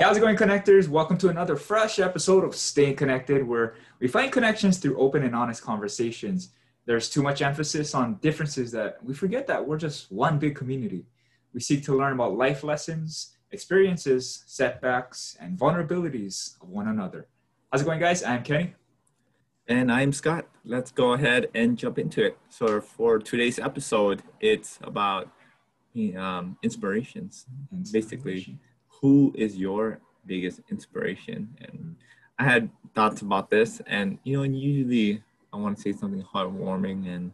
how's it going, connectors? Welcome to another fresh episode of Staying Konnected, where we find connections through open and honest conversations. There's too much emphasis on differences that we forget that we're just one big community. We seek to learn about life lessons, experiences, setbacks, and vulnerabilities of one another. How's it going, guys? I'm Kenny. And I'm Scott. Let's go ahead and jump into it. So, for today's episode, it's about um, inspirations. Inspiration. Basically, who is your biggest inspiration? And I had thoughts about this, and you know, and usually I want to say something heartwarming and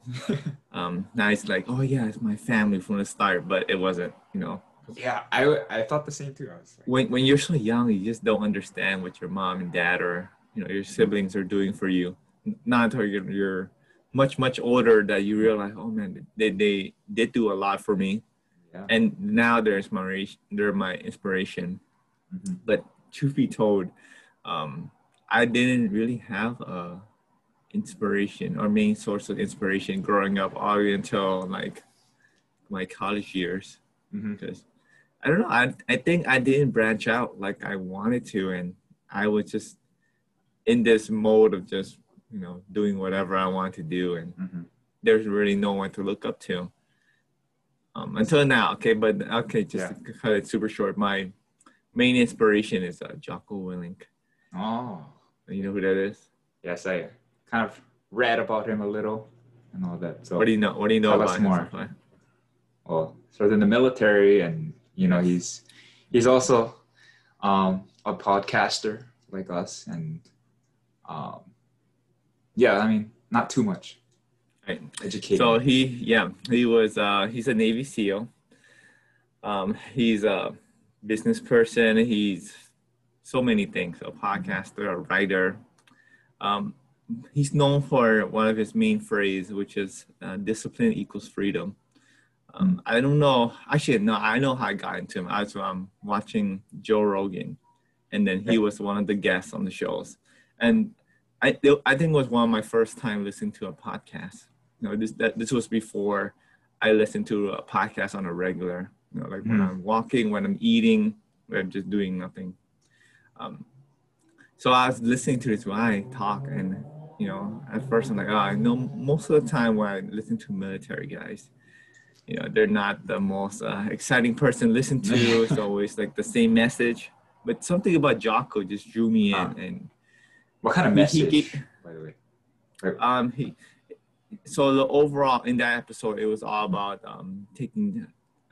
um, nice, like, oh yeah, it's my family from the start, but it wasn't, you know. Yeah, I, I thought the same too. I was like, when when you're so young, you just don't understand what your mom and dad or you know your siblings are doing for you. Not until you're, you're much much older that you realize, oh man, they they did do a lot for me yeah. and now they're inspiration they're my inspiration mm-hmm. but truth be told um, i didn't really have a inspiration or main source of inspiration growing up all the way until like my college years because mm-hmm. i don't know I, I think i didn't branch out like i wanted to and i was just in this mode of just you know doing whatever i want to do and mm-hmm. there's really no one to look up to um, until now. Okay, but okay, just yeah. cut it super short. My main inspiration is uh, Jocko Willink. Oh, you know who that is? Yes, I kind of read about him a little and all that. So what do you know? What do you know about him? More. Well, served in the military, and you know he's he's also um, a podcaster like us, and um, yeah, I mean not too much. Right. Educated. So he, yeah, he was. Uh, he's a Navy SEAL. Um, he's a business person. He's so many things. A podcaster, a writer. Um, he's known for one of his main phrases, which is uh, "discipline equals freedom." Um, I don't know. Actually, no. I know how I got into him. I was um, watching Joe Rogan, and then he was one of the guests on the shows, and I I think it was one of my first time listening to a podcast you know this that this was before I listened to a podcast on a regular. You know, like mm when I'm walking, when I'm eating, when I'm just doing nothing. Um, so I was listening to this guy talk, and you know, at first I'm like, oh, I know most of the time when I listen to military guys, you know, they're not the most uh, exciting person to listen to. it's always like the same message. But something about Jocko just drew me in. Huh. And what kind of message, he, by the way? Um, he so the overall in that episode it was all about um, taking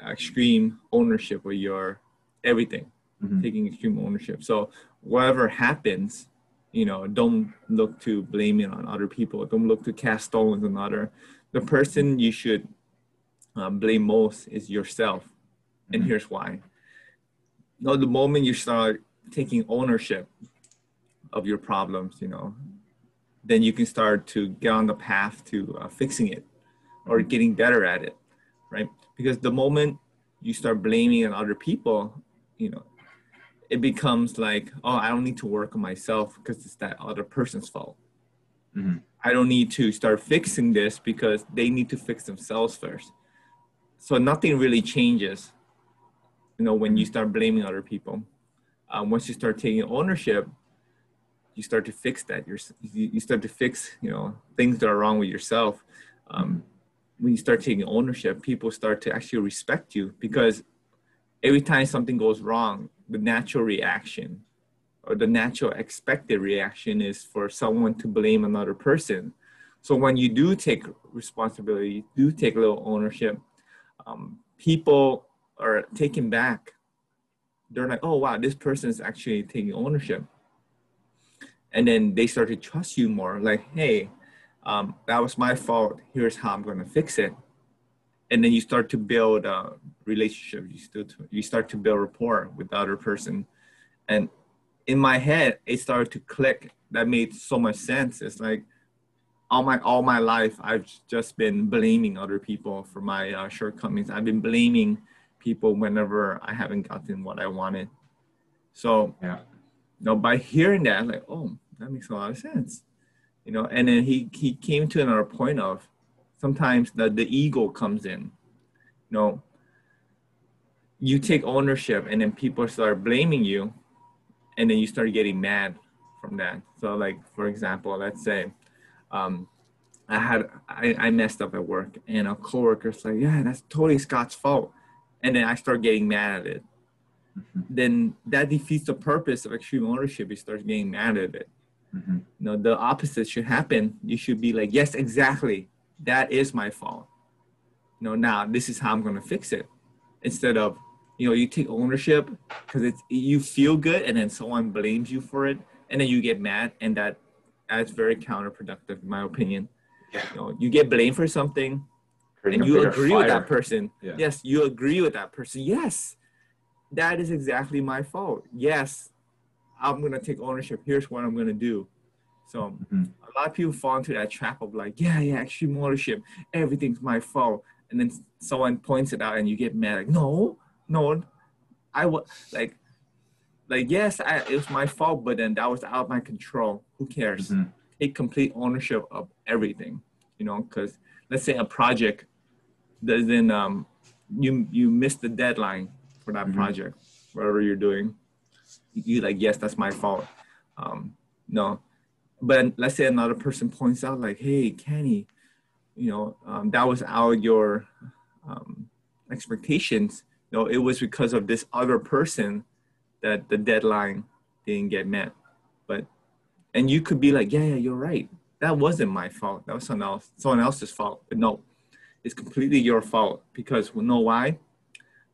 extreme ownership of your everything. Mm-hmm. taking extreme ownership. So whatever happens you know don't look to blame it on other people. Don't look to cast stones on other. The person you should um, blame most is yourself. And mm-hmm. here's why. You know the moment you start taking ownership of your problems you know then you can start to get on the path to uh, fixing it or mm-hmm. getting better at it, right? Because the moment you start blaming on other people, you know, it becomes like, oh, I don't need to work on myself because it's that other person's fault. Mm-hmm. I don't need to start fixing this because they need to fix themselves first. So nothing really changes, you know, when you start blaming other people. Um, once you start taking ownership, you start to fix that. You're, you start to fix, you know, things that are wrong with yourself. Um, when you start taking ownership, people start to actually respect you because every time something goes wrong, the natural reaction or the natural expected reaction is for someone to blame another person. So when you do take responsibility, you do take a little ownership, um, people are taken back. They're like, oh wow, this person is actually taking ownership and then they start to trust you more like hey um, that was my fault. Here's how i'm going to fix it. And then you start to build a relationship. You start to, you start to build rapport with the other person. And in my head it started to click. That made so much sense. It's like all my all my life i've just been blaming other people for my uh, shortcomings. I've been blaming people whenever i haven't gotten what i wanted. So yeah. you know by hearing that I'm like oh that makes a lot of sense you know and then he he came to another point of sometimes the, the ego comes in you know you take ownership and then people start blaming you and then you start getting mad from that. So like for example, let's say um, I had I, I messed up at work and a coworker's like, yeah, that's totally Scott's fault. And then I start getting mad at it. Mm-hmm. Then that defeats the purpose of extreme ownership. You start getting mad at it. Mm-hmm. Know, the opposite should happen. You should be like, yes, exactly. That is my fault. You know, now this is how I'm gonna fix it. Instead of, you know, you take ownership because it's you feel good and then someone blames you for it and then you get mad and that that's very counterproductive in my opinion yeah. you know you get blamed for something Creating and you agree fire. with that person yeah. yes you agree with that person yes that is exactly my fault yes i'm gonna take ownership. Here's what i'm gonna do. So mm-hmm. a lot of people fall into that trap of like yeah yeah extreme ownership. Everything's my fault. And then someone points it out and you get mad like no no. I was like like yes I, it was my fault but then that was out of my control. Who cares? Mm-hmm. take complete ownership of everything you know because let's say a project doesn't um you you miss the deadline for that mm-hmm. project whatever you're doing you like yes that's my fault um no but let's say another person points out like hey kenny you know um, that was out your um, expectations no it was because of this other person that the deadline didn't get met. But and you could be like, yeah, yeah, you're right. That wasn't my fault. That was someone else, someone else's fault. But no, it's completely your fault because you know why?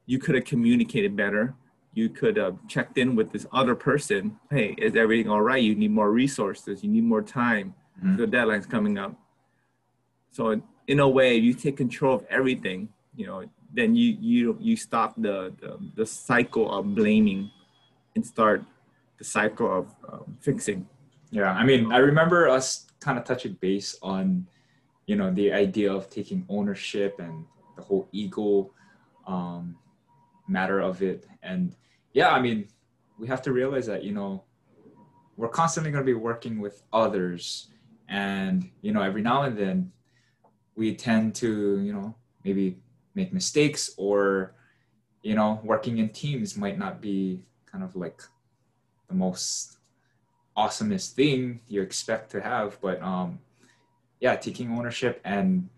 You could have communicated better. You could have checked in with this other person. Hey, is everything all right? You need more resources. You need more time. Mm-hmm. The deadline's coming up. So in a way, you take control of everything. You know, then you you you stop the the, the cycle of blaming and start the cycle of um, fixing. Yeah, I mean, I remember us kind of touching base on, you know, the idea of taking ownership and the whole ego um, matter of it. And yeah, I mean, we have to realize that, you know, we're constantly going to be working with others. And, you know, every now and then we tend to, you know, maybe make mistakes or, you know, working in teams might not be kind of like the most awesomest thing you expect to have but um yeah taking ownership and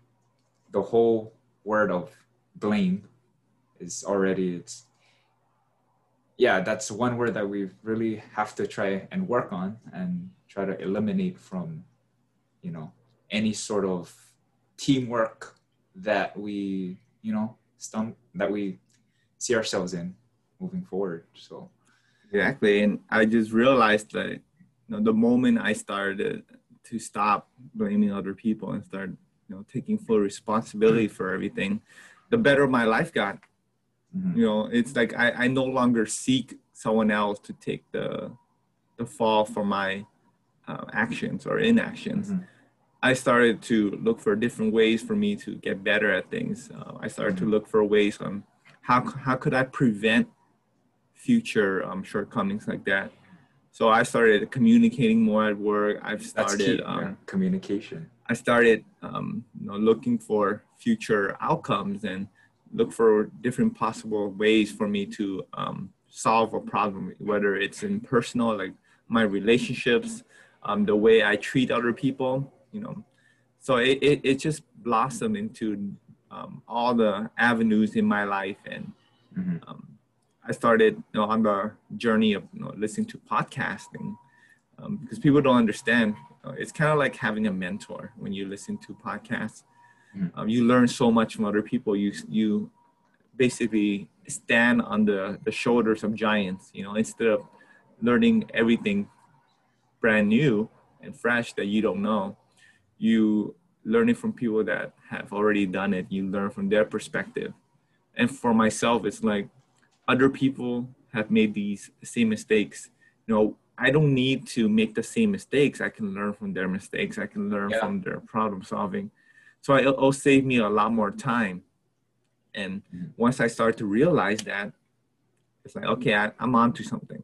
the whole word of blame is already it's yeah that's one word that we really have to try and work on and try to eliminate from you know any sort of teamwork that we you know stum- that we see ourselves in moving forward so Exactly. And I just realized that you know, the moment I started to stop blaming other people and start you know taking full responsibility for everything, the better my life got. Mm-hmm. You know, it's like I, I no longer seek someone else to take the the fall for my uh, actions or inactions. Mm-hmm. I started to look for different ways for me to get better at things. Uh, I started mm-hmm. to look for ways on how how could I prevent future um, shortcomings like that. So I started communicating more at work. I've started um, yeah. communication. I started um, you know, looking for future outcomes and look for different possible ways for me to um, solve a problem, whether it's in personal, like my relationships, um, the way I treat other people, you know. So it, it, it just blossomed into um, all the avenues in my life and mm-hmm. um, I started you know, on the journey of you know, listening to podcasting um, because people don't understand. It's kind of like having a mentor when you listen to podcasts. Um, you learn so much from other people. You you basically stand on the, the shoulders of giants. You know, instead of learning everything brand new and fresh that you don't know, you learn it from people that have already done it. You learn from their perspective. And for myself, it's like other people have made these same mistakes you know i don't need to make the same mistakes i can learn from their mistakes i can learn yeah. from their problem solving so it, will save me a lot more time and mm-hmm. once i start to realize that it's like okay I, am on to something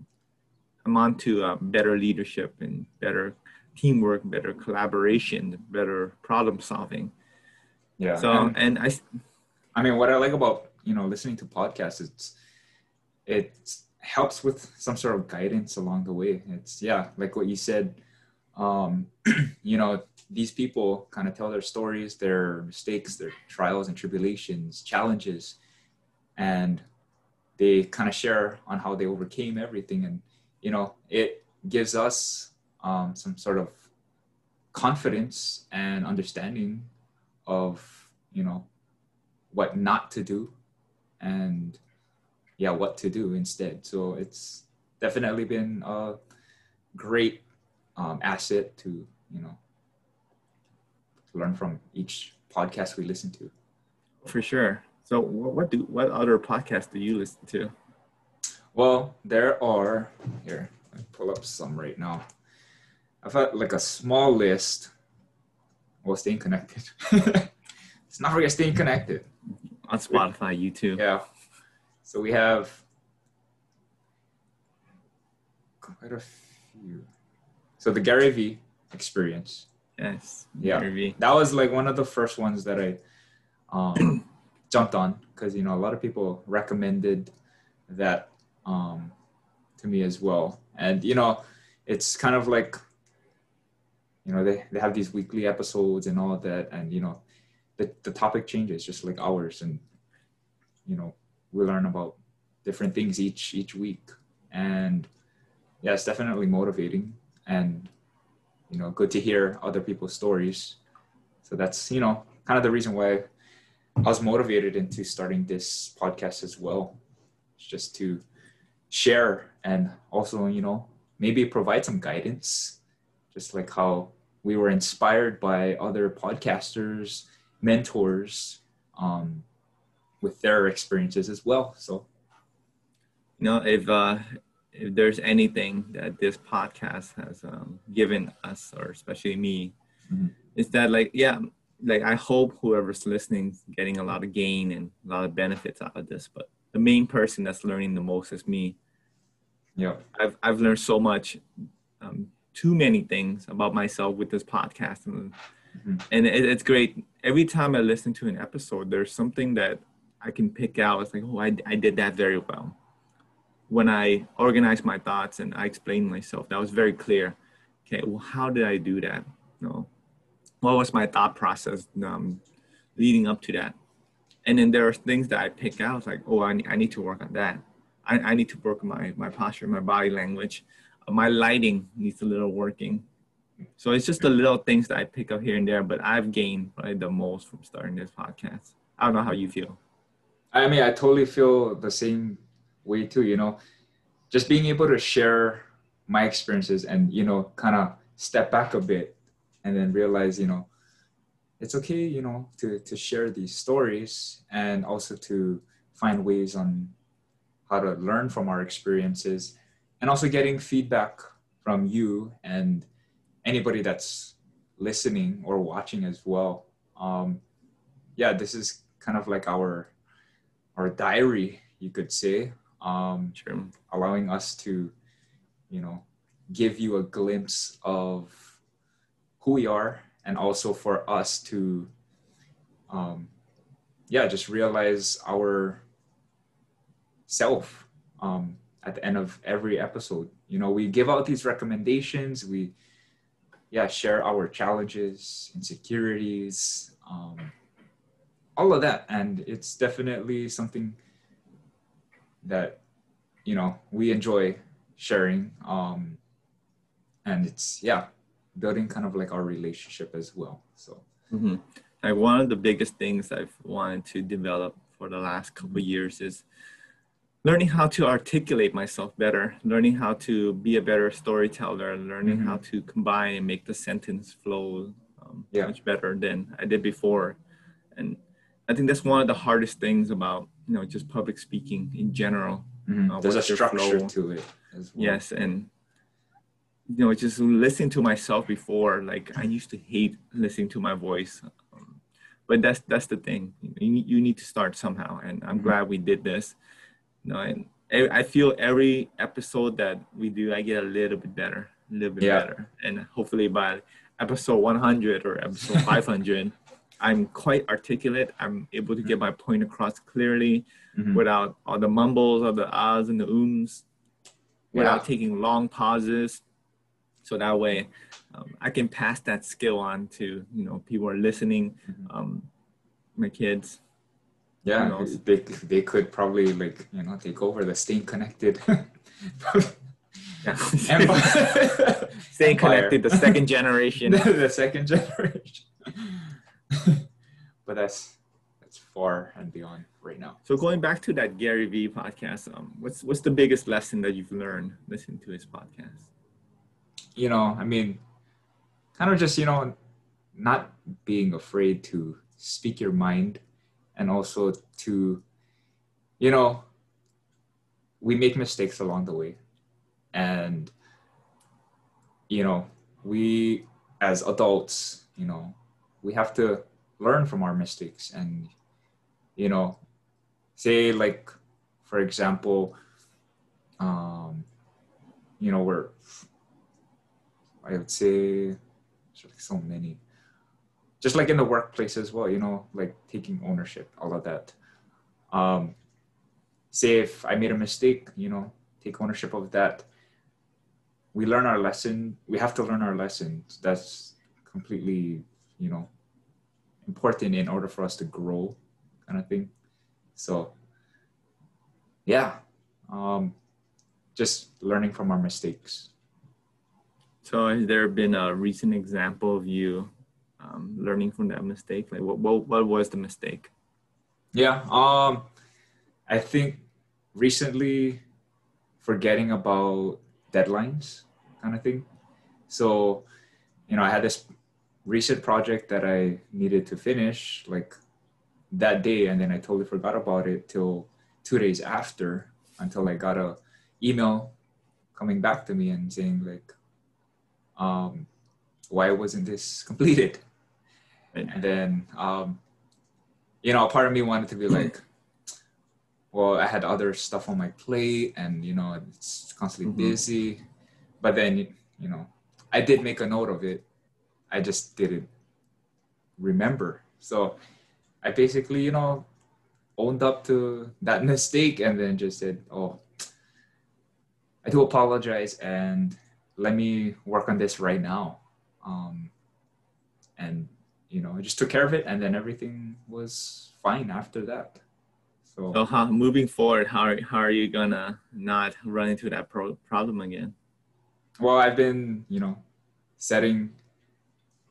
i'm on to uh, better leadership and better teamwork better collaboration better problem solving yeah so and, and i i mean what i like about you know listening to podcasts it's it helps with some sort of guidance along the way. It's yeah, like what you said. Um, you know, these people kind of tell their stories, their mistakes, their trials and tribulations, challenges, and they kind of share on how they overcame everything. And you know, it gives us um, some sort of confidence and understanding of you know what not to do and yeah what to do instead so it's definitely been a great um, asset to you know to learn from each podcast we listen to. For sure. So what do what other podcasts do you listen to? Well there are here i pull up some right now. I've had like a small list well staying konnected. It's not forget staying konnected. On spotify youtube. Yeah. So we have quite a few. So the Gary Vee experience. Yes. Yeah. That was like one of the first ones that I um, jumped on because you know a lot of people recommended that um, to me as well, and you know it's kind of like you know they, they have these weekly episodes and all that and you know the, the topic changes just like ours and you know we learn about different things each each week and yeah it's definitely motivating and you know good to hear other people's stories so that's you know kind of the reason why i was motivated into starting this podcast as well it's just to share and also you know maybe provide some guidance just like how we were inspired by other podcasters mentors um, with their experiences as well. So, you know, if uh, if there's anything that this podcast has um, given us, or especially me, mm-hmm. is that like, yeah, like I hope whoever's listening is getting a lot of gain and a lot of benefits out of this. But the main person that's learning the most is me. Yeah, I've I've learned so much, um, too many things about myself with this podcast, and mm-hmm. and it, it's great. Every time I listen to an episode, there's something that I can pick out. It's like, oh, I, I did that very well. When I organized my thoughts and I explained myself, that was very clear. Okay, well, how did I do that? You know, what was my thought process um, leading up to that? And then there are things that I pick out, like, oh, I, I need to work on that. I, I need to work on my, my posture, my body language. Uh, my lighting needs a little working. So it's just the little things that I pick up here and there, but I've gained probably the most from starting this podcast. I don't know how you feel. I mean, I totally feel the same way too, you know, just being able to share my experiences and, you know, kind of step back a bit and then realize, you know, it's okay, you know, to, to share these stories and also to find ways on how to learn from our experiences and also getting feedback from you and anybody that's listening or watching as well. Um, yeah, this is kind of like our our diary, you could say, um, sure. allowing us to, you know, give you a glimpse of who we are, and also for us to, um, yeah, just realize our self um, at the end of every episode. You know, we give out these recommendations. We, yeah, share our challenges, insecurities. Um, all of that and it's definitely something that you know we enjoy sharing um and it's yeah building kind of like our relationship as well so mm-hmm. like one of the biggest things i've wanted to develop for the last couple years is learning how to articulate myself better learning how to be a better storyteller learning mm-hmm. how to combine and make the sentence flow um, yeah. much better than i did before and I think that's one of the hardest things about you know just public speaking in general. Mm-hmm. Uh, There's a structure flow. to it. Well. Yes, and you know just listening to myself before, like I used to hate listening to my voice, um, but that's that's the thing. You need, you need to start somehow, and I'm mm-hmm. glad we did this. You know, and I feel every episode that we do, I get a little bit better, a little bit yeah. better, and hopefully by episode 100 or episode 500 I'm quite articulate. I'm able to get my point across clearly mm-hmm. without all the mumbles or the ahs and the ums. without yeah. taking long pauses. So that way, um, I can pass that skill on to you know people are listening, mm-hmm. um, my kids. Yeah, they they could probably like you know take over the staying konnected. staying konnected, the second generation. the second generation. but that's that's far and beyond right now. So going back to that Gary Vee podcast, um, what's what's the biggest lesson that you've learned listening to his podcast? You know, I mean, kind of just you know, not being afraid to speak your mind, and also to, you know, we make mistakes along the way, and you know, we as adults, you know, we have to learn from our mistakes and you know say like for example um you know we're i would say so many. Just like in the workplace as well you know like taking ownership all of that. Um say if i made a mistake you know take ownership of that. We learn our lesson we have to learn our lessons. That's completely you know important in order for us to grow kind of thing. So yeah um, just learning from our mistakes. So has there been a recent example of you um, learning from that mistake? Like what, what, what was the mistake? Yeah um, i think recently forgetting about deadlines kind of thing. So you know i had this recent project that I needed to finish like that day, and then I totally forgot about it till two days after until I got a email coming back to me and saying like, um, why wasn't this completed? And then, um, you know, a part of me wanted to be like, well, I had other stuff on my plate and, you know, it's constantly mm-hmm. busy. But then, you know, I did make a note of it I just didn't remember. So I basically, you know, owned up to that mistake and then just said, oh, I do apologize and let me work on this right now. Um, and, you know, I just took care of it and then everything was fine after that. So, so how, moving forward, how, how are you gonna not run into that pro- problem again? Well, I've been, you know, setting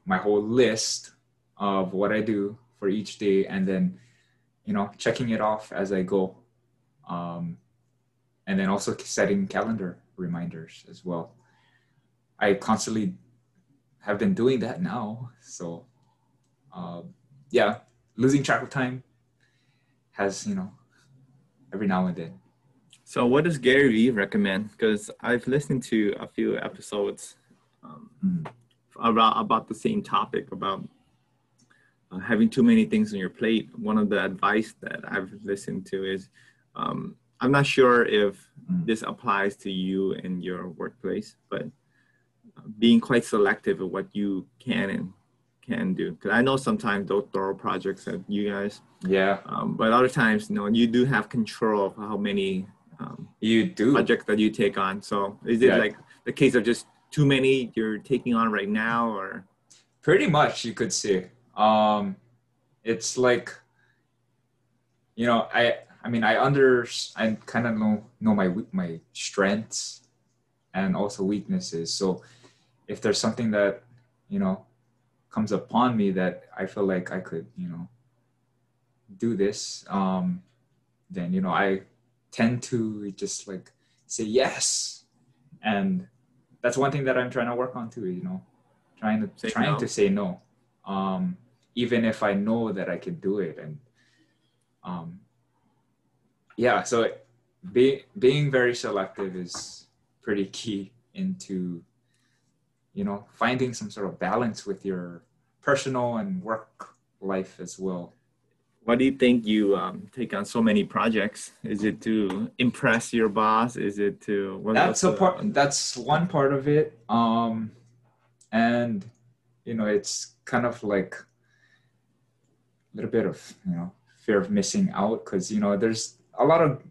my whole list of what I do for each day and then, you know, checking it off as I go. Um, and then also setting calendar reminders as well. I constantly have been doing that now. So, um, yeah, losing track of time has, you know, every now and then. So, what does Gary Vee recommend? Because I've listened to a few episodes um, mm about about the same topic about uh, having too many things on your plate. One of the advice that I've listened to is um, I'm not sure if mm. this applies to you in your workplace, but uh, being quite selective of what you can and can do. Because I know sometimes those thorough projects at you guys. Yeah. Um, but other times, you know, you do have control of how many um, you do projects that you take on. So is it yeah. like the case of just too many you're taking on right now or? Pretty much you could say um it's like you know i i mean i under i kind of know know my my strengths and also weaknesses. So if there's something that you know comes upon me that i feel like i could you know do this um then you know i tend to just like say yes and that's one thing that I'm trying to work on too. You know, trying to say trying no. to say no, um, even if I know that I can do it. And um, yeah, so be, being very selective is pretty key into you know finding some sort of balance with your personal and work life as well why do you think you um, take on so many projects? Is it to impress your boss? Is it to that's a part. That's one part of it. Um, and you know, it's kind of like a little bit of you know fear of missing out because you know there's a lot of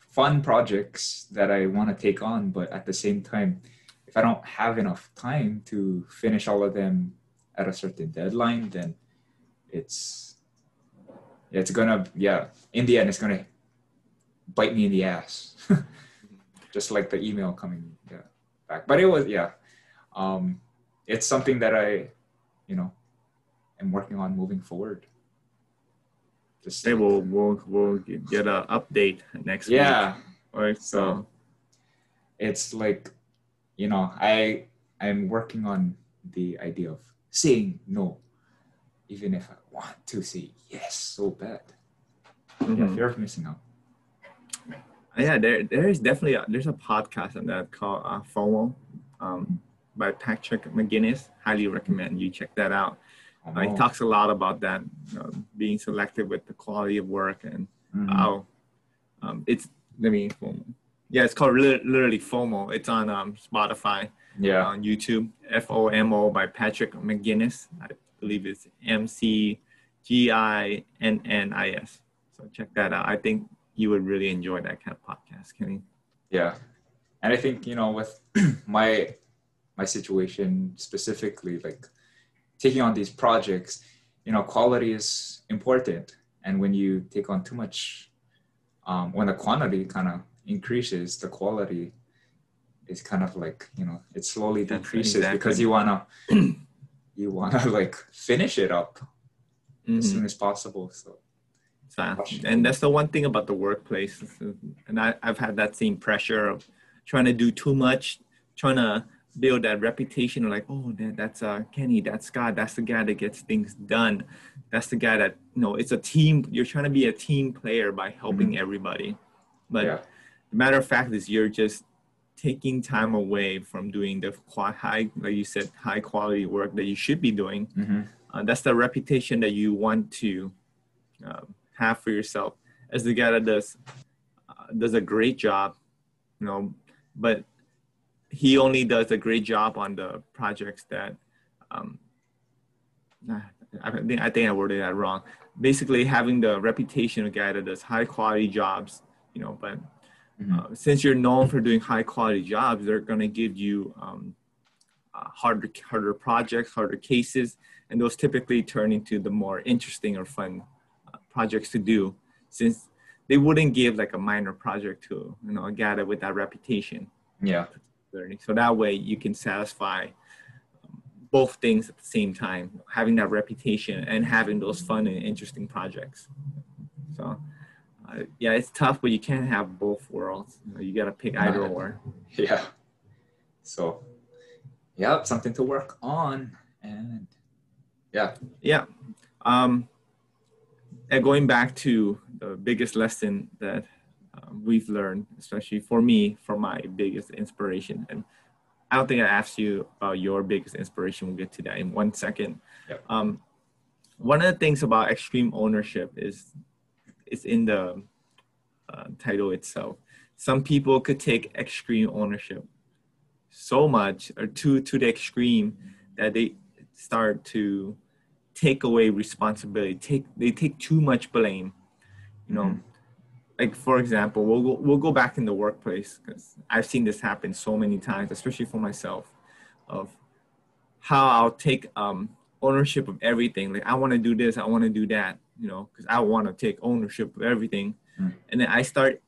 fun projects that I want to take on, but at the same time, if I don't have enough time to finish all of them at a certain deadline, then it's it's gonna yeah in the end it's gonna bite me in the ass. Just like the email coming yeah, back. But it was yeah um, it's something that i you know am working on moving forward. Just hey, we'll, we'll we'll get an update next yeah. week all right so, so it's like you know i i'm working on the idea of saying no even if i want to say yes so bad. Mm-hmm. yeah fear of missing out. Yeah there there is definitely a, there's a podcast on that called uh, FOMO um, by Patrick McGinnis. Highly recommend you check that out. Uh, he talks a lot about that you know, being selective with the quality of work and mm-hmm. how um, it's let me FOMO. yeah it's called literally FOMO. It's on um, Spotify yeah. on YouTube. F O M O by Patrick McGinnis. I believe it's M C G I N N I S so check that out I think you would really enjoy that kind of podcast Kenny yeah and I think you know with my my situation specifically like taking on these projects, you know, quality is important. And when you take on too much, um, when the quantity kind of increases, the quality is kind of like, you know, it slowly decreases exactly. because you wanna, you wanna like finish it up mm-hmm. as soon as possible. So. And that's the one thing about the workplace. And I, I've had that same pressure of trying to do too much, trying to build that reputation of like, oh, that, that's uh, Kenny, that's Scott, that's the guy that gets things done. That's the guy that, you know, it's a team. You're trying to be a team player by helping mm-hmm. everybody. But yeah. the matter of fact is you're just taking time away from doing the high, like you said, high quality work that you should be doing. Mm-hmm. Uh, that's the reputation that you want to uh, have for yourself as the guy that does uh, does a great job, you know, but he only does a great job on the projects that um, I think I think I worded that wrong. Basically, having the reputation of a guy that does high quality jobs, you know. But mm-hmm. uh, since you're known for doing high quality jobs, they're going to give you um, uh, harder harder projects, harder cases, and those typically turn into the more interesting or fun uh, projects to do. Since they wouldn't give like a minor project to you know a guy with that reputation. Yeah. So that way you can satisfy um, both things at the same time, having that reputation and having those fun and interesting projects. So yeah, it's tough, but you can't have both worlds. You, know, you got to pick either or. Yeah. So, yeah, something to work on, and yeah, yeah. Um, and going back to the biggest lesson that um, we've learned, especially for me, for my biggest inspiration. And I don't think I asked you about your biggest inspiration. We'll get to that in one second. Yep. Um, one of the things about extreme ownership is is in the uh, title itself. Some people could take extreme ownership so much or to to the extreme that they start to take away responsibility. Take they take too much blame. You know, mm-hmm like for example, we'll go, we'll go back in the workplace because I've seen this happen so many times, especially for myself, of how I'll take um, ownership of everything. Like I want to do this, I want to do that, you know, because I want to take ownership of everything, mm. and then I start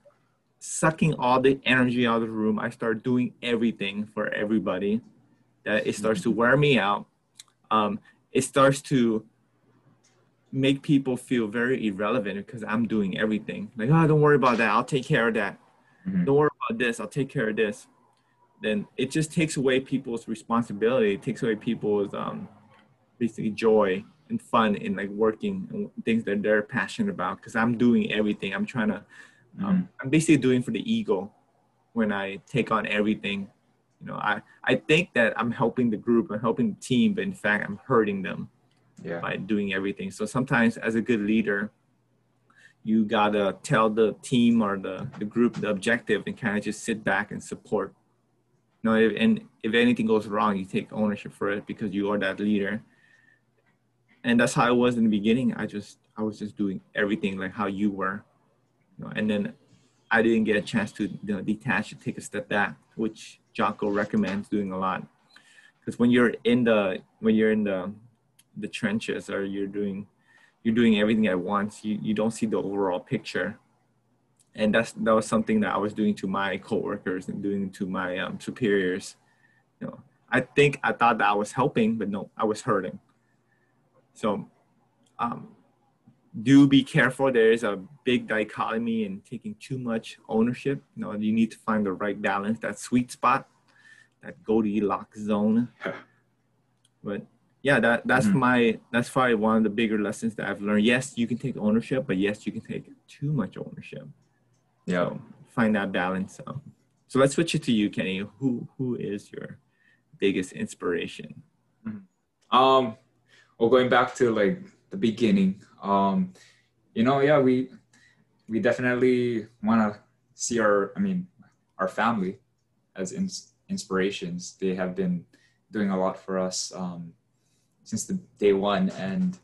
sucking all the energy out of the room. I start doing everything for everybody. That it starts to wear me out. Um, it starts to make people feel very irrelevant because I'm doing everything. Like, oh, don't worry about that. I'll take care of that. Mm-hmm. Don't worry about this. I'll take care of this. Then it just takes away people's responsibility. It takes away people's um, basically joy and fun in like working and things that they're passionate about. Because I'm doing everything. I'm trying to. Um, mm-hmm. I'm basically doing for the ego when I take on everything. You know, I I think that I'm helping the group. I'm helping the team, but in fact, I'm hurting them yeah. by doing everything. So sometimes as a good leader, you gotta tell the team or the, the group the objective and kind of just sit back and support. You know, if, and if anything goes wrong, you take ownership for it because you are that leader. And that's how it was in the beginning. I just I was just doing everything like how you were. You know, and then I didn't get a chance to you know, detach and take a step back, which Jocko recommends doing a lot. Because when you're in the when you're in the the trenches or you're doing you're doing everything at once, you, you don't see the overall picture. And that's that was something that I was doing to my coworkers and doing to my um, superiors. You know, I think I thought that I was helping, but no, I was hurting. So um, do be careful. There is a big dichotomy in taking too much ownership. You know, you need to find the right balance, that sweet spot, that Goldilocks zone. but yeah, that that's mm-hmm. my that's probably one of the bigger lessons that I've learned. Yes, you can take ownership, but yes, you can take too much ownership. Yeah, so find that balance. Um, so let's switch it to you, Kenny. Who who is your biggest inspiration? Mm-hmm. Um, well, going back to like the beginning, um, you know, yeah, we we definitely want to see our, I mean, our family as ins- inspirations. They have been doing a lot for us um, since the day one, and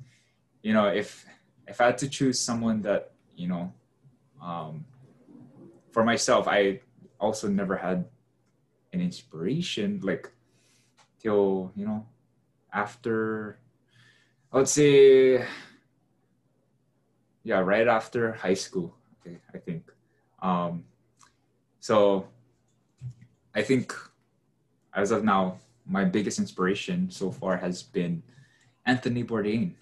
you know, if if I had to choose someone that you know, um, for myself, I also never had an inspiration like till you know after I would say yeah, right after high school, okay, I think. Um, so I think as of now, my biggest inspiration so far has been Anthony Bourdain.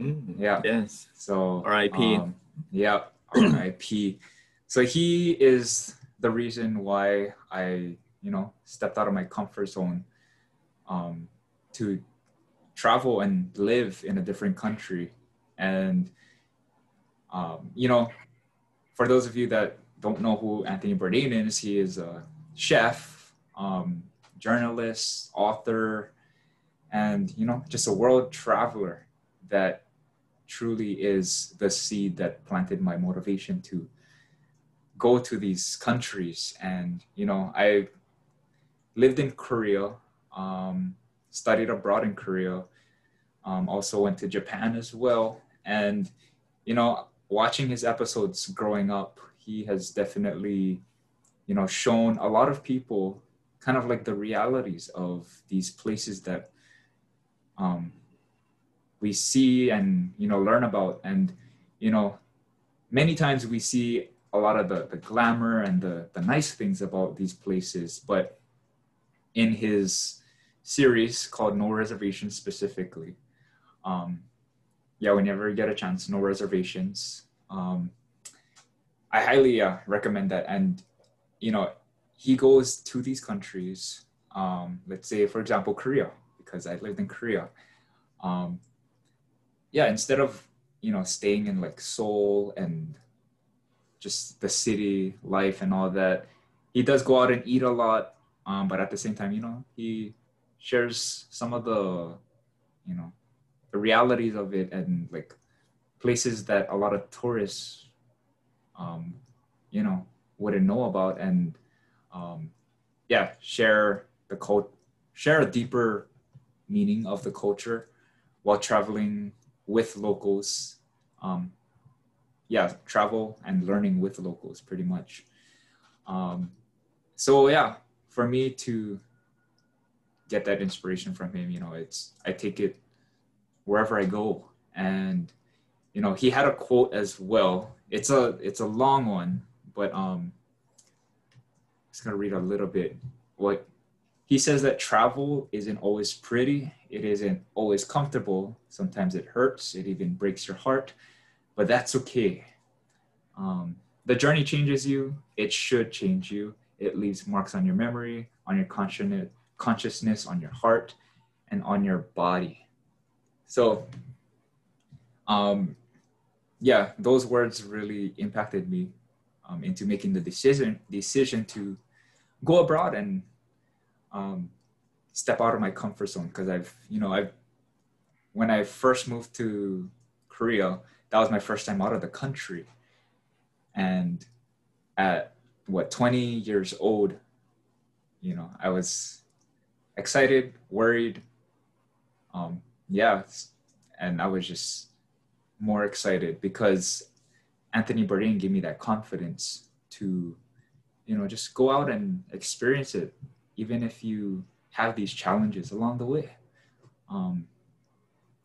Mm, yeah. Yes. So R.I.P. Um, yeah. R.I.P. so he is the reason why I, you know, stepped out of my comfort zone um, to travel and live in a different country and um, you know, for those of you that don't know who Anthony Bourdain is, he is a chef, um, journalist, author, and you know, just a world traveler that truly is the seed that planted my motivation to go to these countries. And you know, I lived in Korea, um, studied abroad in Korea, um, also went to Japan as well, and you know, watching his episodes growing up, he has definitely, you know, shown a lot of people kind of like the realities of these places that um, we see and you know learn about. And you know many times we see a lot of the, the glamour and the, the nice things about these places but in his series called no reservations specifically um, yeah, whenever you get a chance, no reservations. Um, I highly uh, recommend that. And, you know, he goes to these countries, um, let's say, for example, Korea, because I lived in Korea. Um, yeah, instead of, you know, staying in like Seoul and just the city life and all that, he does go out and eat a lot. Um, but at the same time, you know, he shares some of the, you know, the realities of it and like places that a lot of tourists um, you know wouldn't know about and um, yeah share the cult share a deeper meaning of the culture while traveling with locals um, yeah travel and learning with locals pretty much. Um, so yeah for me to get that inspiration from him you know it's i take it wherever I go. And you know, he had a quote as well. It's a it's a long one, but um just gonna read a little bit. What he says that travel isn't always pretty, it isn't always comfortable. Sometimes it hurts, it even breaks your heart, but that's okay. Um, the journey changes you, it should change you. It leaves marks on your memory, on your consciousness, on your heart, and on your body. So, um, yeah, those words really impacted me um, into making the decision decision to go abroad and um, step out of my comfort zone because I've you know I've when I first moved to Korea that was my first time out of the country and at what 20 years old you know I was excited worried. Um, yeah, and I was just more excited because Anthony Bourdain gave me that confidence to you know just go out and experience it even if you have these challenges along the way. Um,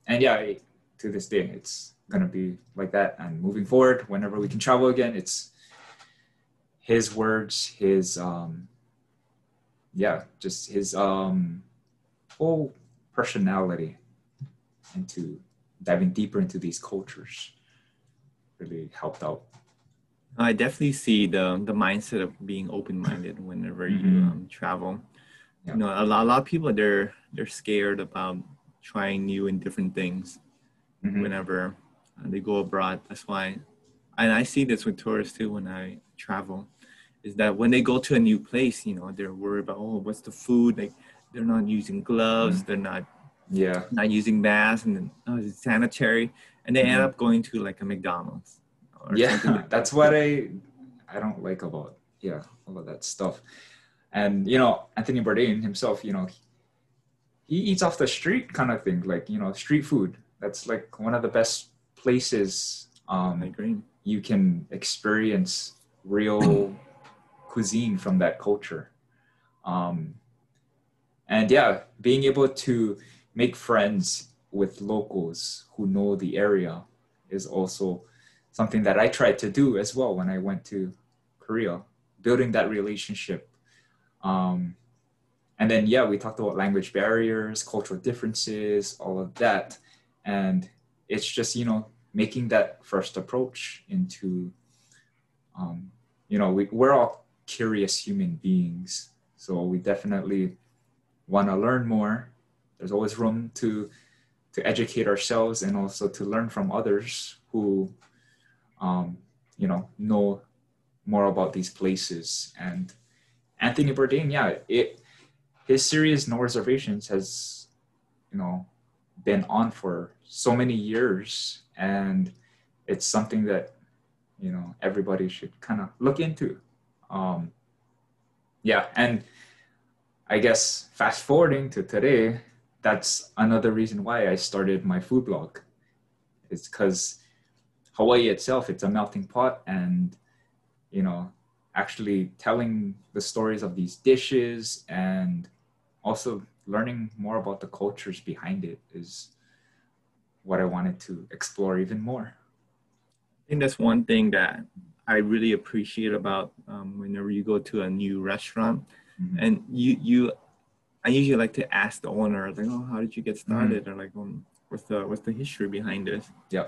and yeah to this day it's gonna be like that. And moving forward whenever we can travel again it's his words his um yeah just his um whole personality into diving deeper into these cultures really helped out I definitely see the the mindset of being open minded whenever mm-hmm. you um, travel. Yeah. You know, a lot, a lot of people they're they're scared about trying new and different things mm-hmm. whenever uh, they go abroad. That's why, and I see this with tourists too when I travel, is that when they go to a new place, you know, they're worried about oh, what's the food? Like they're not using gloves, mm-hmm. they're not yeah not using masks, and then oh, it's sanitary, and they end mm-hmm. up going to like a McDonald's yeah like that's what i i don't like about yeah all of that stuff and you know anthony bourdain himself you know he eats off the street kind of thing like you know street food that's like one of the best places um I agree. you can experience real cuisine from that culture um and yeah being able to make friends with locals who know the area is also something that I tried to do as well when I went to Korea, building that relationship. Um, and then, yeah, we talked about language barriers, cultural differences, all of that. And it's just, you know, making that first approach into, um, you know, we, we're all curious human beings. So we definitely want to learn more. There's always room to to educate ourselves and also to learn from others who um, you know, know more about these places. And Anthony Bourdain, yeah, it his series No Reservations has, you know, been on for so many years, and it's something that you know everybody should kind of look into. Um, yeah, and I guess fast forwarding to today, that's another reason why I started my food blog. It's because Hawaii itself, it's a melting pot, and you know, actually telling the stories of these dishes and also learning more about the cultures behind it is what I wanted to explore even more. I think that's one thing that I really appreciate about um, whenever you go to a new restaurant, mm-hmm. and you you, I usually like to ask the owner like, oh, how did you get started, mm-hmm. or like, um, what's the what's the history behind this? Yeah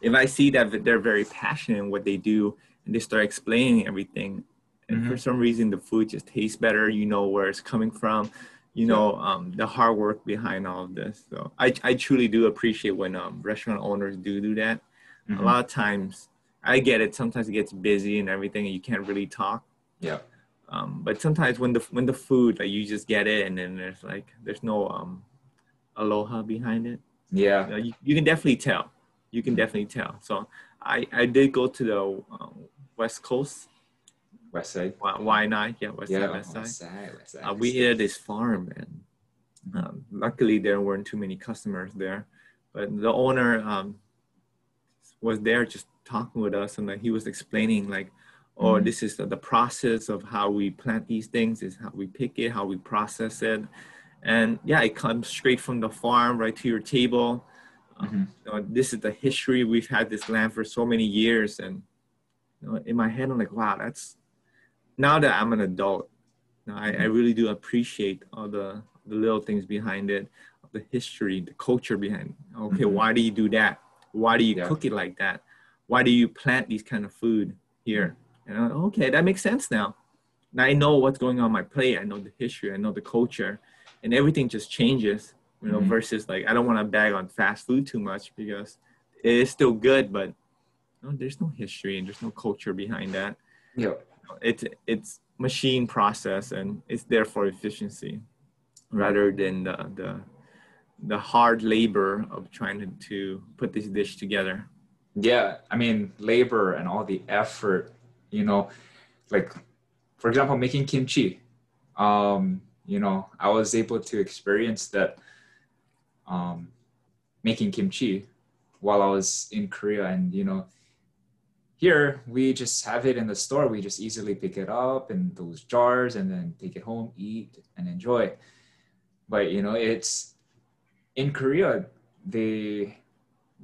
if I see that they're very passionate in what they do and they start explaining everything, and mm-hmm. for some reason the food just tastes better, you know where it's coming from, you know um, the hard work behind all of this. So I, I truly do appreciate when um, restaurant owners do do that. Mm-hmm. A lot of times, I get it. Sometimes it gets busy and everything, and you can't really talk. Yeah. Um, but sometimes when the when the food like you just get it and then there's like there's no um aloha behind it yeah you, know, you, you can definitely tell you can definitely tell. So I, I did go to the uh, West Coast. West Side. Why not? Yeah, West yeah, Side. West Side. West Side, West side. Uh, we ate at this farm, and um, luckily there weren't too many customers there. But the owner um, was there just talking with us, and like, he was explaining like, "Oh, mm-hmm. this is the, the process of how we plant these things. Is how we pick it, how we process it." And yeah, it comes straight from the farm right to your table Mm-hmm. You know, this is the history. We've had this land for so many years, and you know, in my head, I'm like, wow, that's now that I'm an adult. You know, I, I mm-hmm. really do appreciate all the the little things behind it, the history, the culture behind. It. Okay, mm-hmm. why do you do that? Why do you yeah. cook it like that? Why do you plant these kind of food here? You know, okay, that makes sense now. Now I know what's going on my plate. I know the history. I know the culture, and everything just changes you know, mm-hmm. versus like I don't want to bag on fast food too much because it is still good, but you know, there's no history and there's no culture behind that. Yeah, it's it's machine process and it's there for efficiency rather than the the the hard labor of trying to, to put this dish together. Yeah, I mean labor and all the effort, you know, like for example, making kimchi. Um, you know, I was able to experience that um, making kimchi while I was in Korea, and you know, here we just have it in the store. We just easily pick it up in those jars and then take it home, eat and enjoy. But you know, it's in Korea, they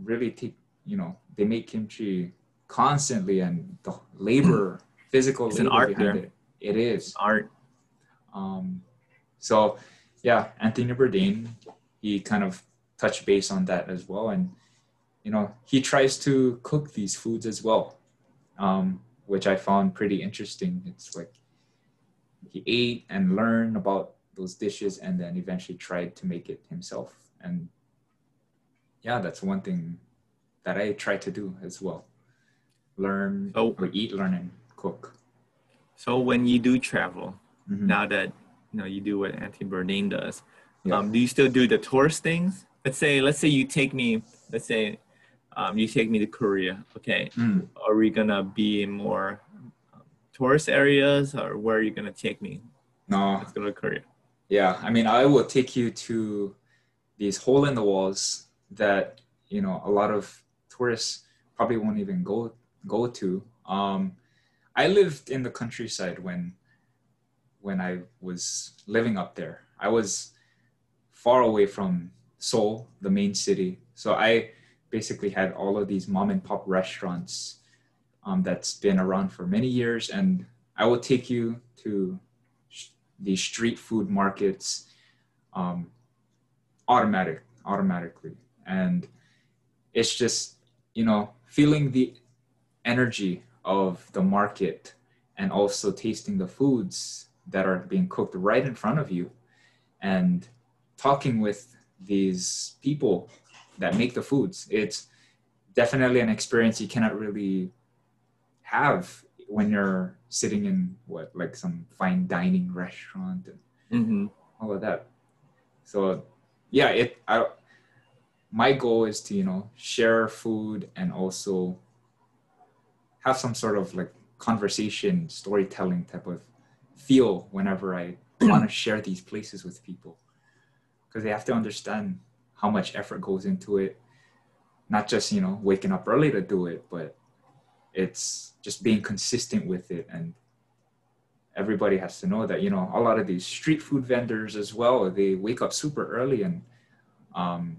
really take, you know, they make kimchi constantly and the labor, physical it's labor an art behind there. it. It is. Art. Um, so yeah, Anthony Bourdain, he kind of touched base on that as well. And, you know, he tries to cook these foods as well, um, which I found pretty interesting. It's like he ate and learned about those dishes and then eventually tried to make it himself. And yeah, that's one thing that I try to do as well. Learn Oh. or eat, learn and cook. So when you do travel, Mhm. now that you know you do what Anthony Bourdain does, Yeah. um, do you still do the tourist things? Let's say, let's say you take me, let's say, um, you take me to Korea. Okay, Mm. are we gonna be in more um, tourist areas, or where are you gonna take me? No, Let's go to Korea. Yeah, I mean, I will take you to these hole in the walls that you know a lot of tourists probably won't even go go to. Um, I lived in the countryside when when I was living up there. I was far away from Seoul, the main city, so I basically had all of these mom and pop restaurants um, that's been around for many years, and I will take you to sh- these street food markets um, automatic automatically and it's just you know feeling the energy of the market and also tasting the foods that are being cooked right in front of you and talking with these people that make the foods it's definitely an experience you cannot really have when you're sitting in what like some fine dining restaurant and hmm all of that. So yeah, it I my goal is to, you know, share food and also have some sort of like conversation, storytelling type of feel whenever I want to share these places with people. Because they have to understand how much effort goes into it. Not just, you know, waking up early to do it, but it's just being consistent with it and everybody has to know that you know a lot of these street food vendors as well they wake up super early and um,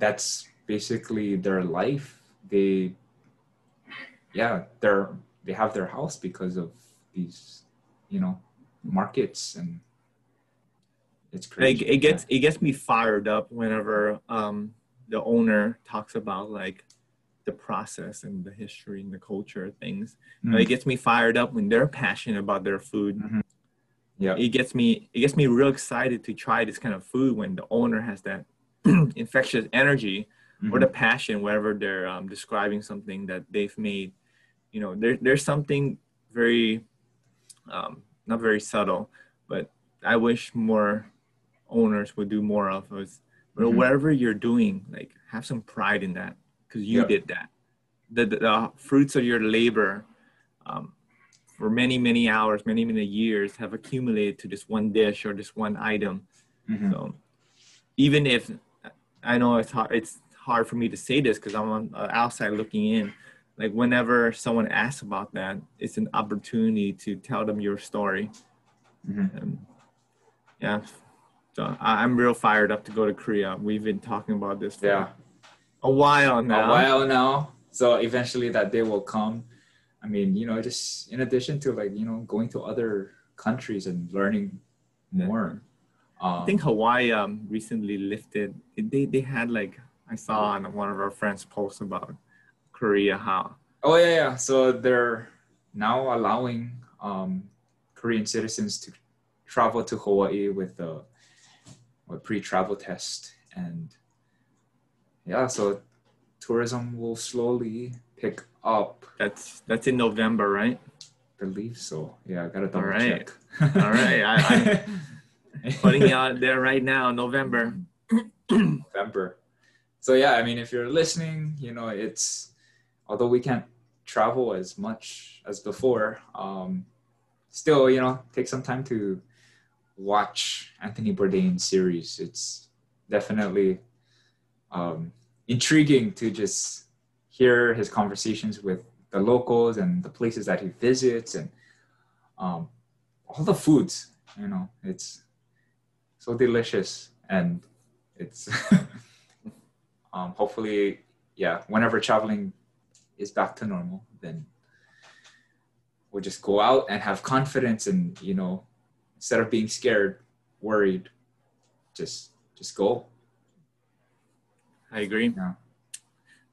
that's basically their life they yeah they're they have their house because of these you know markets and it's It, crazy it gets it gets me fired up whenever um, the owner talks about like the process and the history and the culture of things. Mm. It gets me fired up when they're passionate about their food. yeah It gets me it gets me real excited to try this kind of food when the owner has that infectious energy or Mhm. the passion wherever they're um, describing something that they've made. You know, there, there's something very um, not very subtle, but I wish more owners would do more of us. But Mhm. whatever you're doing, like have some pride in that because you Yeah. did that. The, the, the fruits of your labor um, for many, many hours, many, many years have accumulated to this one dish or this one item. Mhm. So even if I know it's hard, it's hard for me to say this because I'm on uh, outside looking in. Like whenever someone asks about that, it's an opportunity to tell them your story. Mhm. And yeah, so I- I'm real fired up to go to Korea. We've been talking about this for yeah a while now. a while now. So eventually that day will come. I mean, you know, just in addition to like, you know, going to other countries and learning more. Um, I think Hawaii um, recently lifted. They they had like I saw on one of our friends' posts about Korea how oh yeah, yeah. So they're now allowing um, Korean citizens to travel to Hawaii with a, a pre-travel test, and yeah, so tourism will slowly pick up. that's that's in November, right? believe so. Yeah, I gotta double right. check. All right, I- Putting it out there right now, November. November. So yeah, I mean, if you're listening, you know, it's although we can't travel as much as before, um, still, you know, take some time to watch Anthony Bourdain's series. It's definitely um, intriguing to just hear his conversations with the locals and the places that he visits and um, all the foods. You know, it's so delicious and it's um, hopefully yeah whenever traveling is back to normal then we'll just go out and have confidence and you know instead of being scared worried just just go. I agree. Yeah.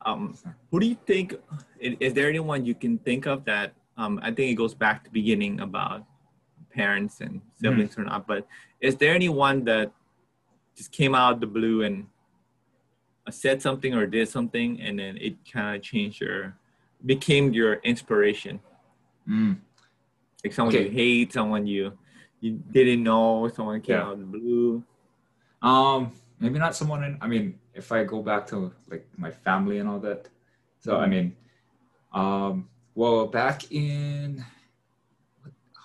um, who do you think is there anyone you can think of that um, i think it goes back to beginning about parents and siblings mm-hmm. or not but is there anyone that just came out of the blue and said something or did something and then it kind of changed your became your inspiration mm. like someone okay. you hate someone you you didn't know someone came yeah. out of the blue um maybe not someone in i mean if i go back to like my family and all that so mm-hmm. i mean um well back in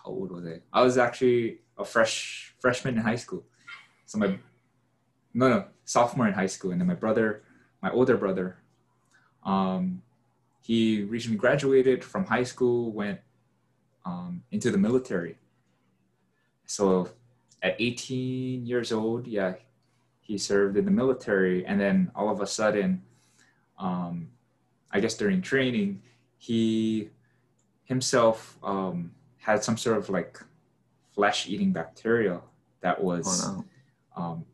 how old was i? I was actually a fresh freshman in high school. So my no no sophomore in high school, and then my brother, my older brother, um, he recently graduated from high school, went um, into the military. So at 18 years old, yeah, he served in the military, and then all of a sudden, um, I guess during training, he himself um, had some sort of like flesh-eating bacteria that was oh, no. um,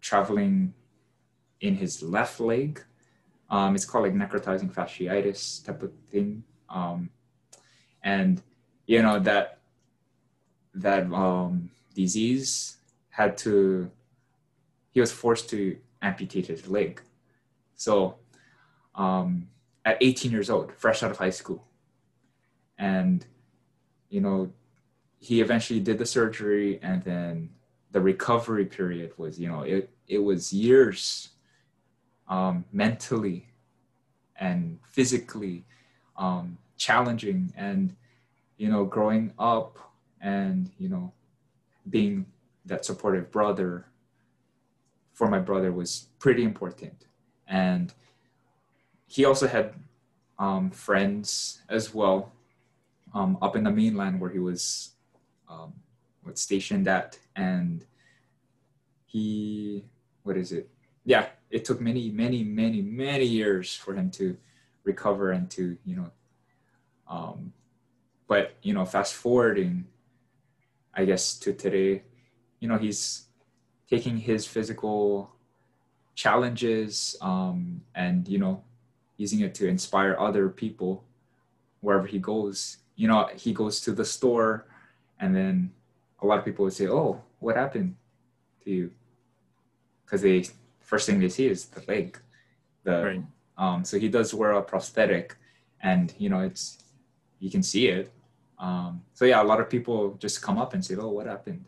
traveling in his left leg. Um, it's called like necrotizing fasciitis type of thing. Um, and you know that that um, disease had to he was forced to amputate his leg. So um, at 18 years old, fresh out of high school, and you know he eventually did the surgery, and then the recovery period was you know it it was years um, mentally and physically um, challenging and you know growing up and you know being that supportive brother for my brother was pretty important. And he also had um, friends as well um, up in the mainland where he was um, stationed at. And he what is it? Yeah it took many many many many years for him to recover and to you know um but you know fast forwarding i guess to today you know he's taking his physical challenges um and you know using it to inspire other people wherever he goes you know he goes to the store and then a lot of people would say oh what happened to you because they first thing they see is the leg. The right. um, so he does wear a prosthetic, and you know it's you can see it. Um, so yeah, a lot of people just come up and say, "Oh, what happened?"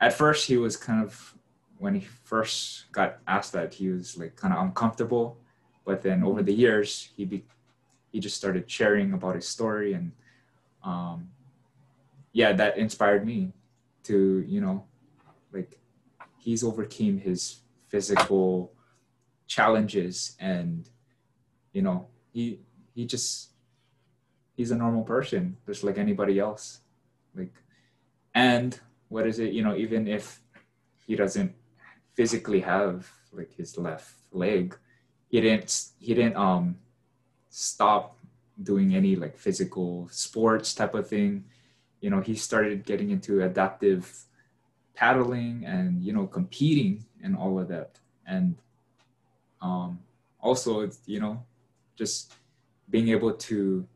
At first, he was kind of when he first got asked that he was like kind of uncomfortable, but then over the years he be, he just started sharing about his story and um, yeah, that inspired me to you know like he's overcame his physical challenges and you know he he just he's a normal person just like anybody else. Like and what is it you know even if he doesn't physically have like his left leg he didn't he didn't um stop doing any like physical sports type of thing. You know he started getting into adaptive paddling and you know competing and all of that. And um, also you know just being able to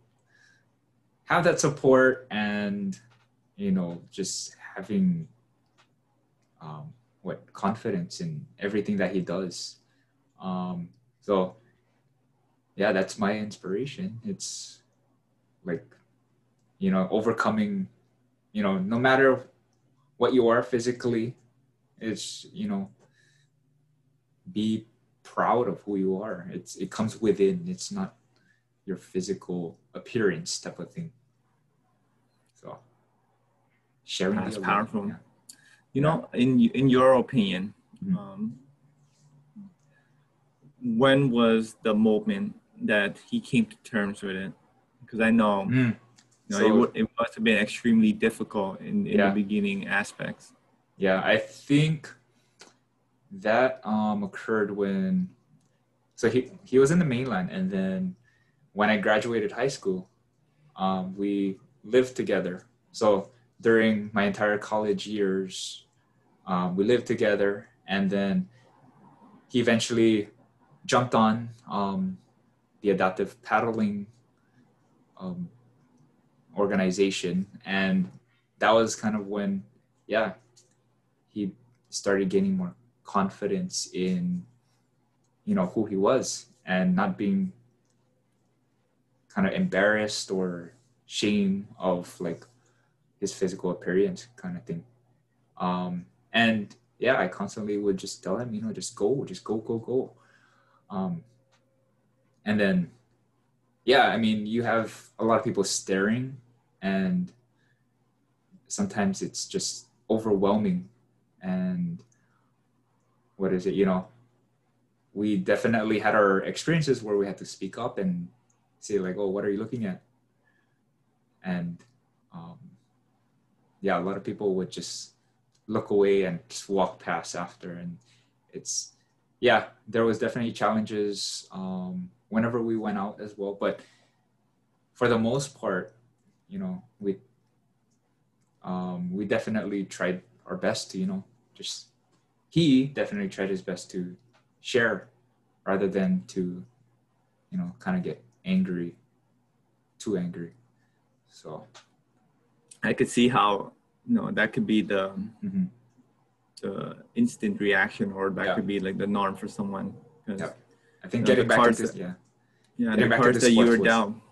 have that support and you know just having um, what confidence in everything that he does. Um, so yeah that's my inspiration. It's like you know overcoming you know no matter what you are physically it's, you know be proud of who you are. It's it comes within. It's not your physical appearance type of thing. So sharing that's powerful. yeah. you know in in your opinion mm-hmm. um, when was the moment that he came to terms with it because I know, Mm. you know So- it, it must have been extremely difficult in, in Yeah. the beginning aspects. Yeah, I think that um, occurred when, so he, he was in the mainland, and then when I graduated high school, um, we lived together. So during my entire college years, um, we lived together, and then he eventually jumped on um, the adaptive paddling um, organization, and that was kind of when, yeah, he started gaining more confidence in you know who he was and not being kind of embarrassed or shame of like his physical appearance kind of thing. Um and yeah i constantly would just tell him you know just go just go go go. Um and then yeah i mean you have a lot of people staring and sometimes it's just overwhelming. And what is it you know we definitely had our experiences where we had to speak up and say like oh what are you looking at? And um, yeah a lot of people would just look away and just walk past after. And it's yeah there was definitely challenges um, whenever we went out as well but for the most part you know we um, we definitely tried our best to you know just he definitely tried his best to share rather than to you know kind of get angry too angry so I could see how you know that could be the mhm. the instant reaction, or that Yeah. could be like the norm for someone. Yeah. I think getting back into that- yeah yeah, Getting the back that you were was- down.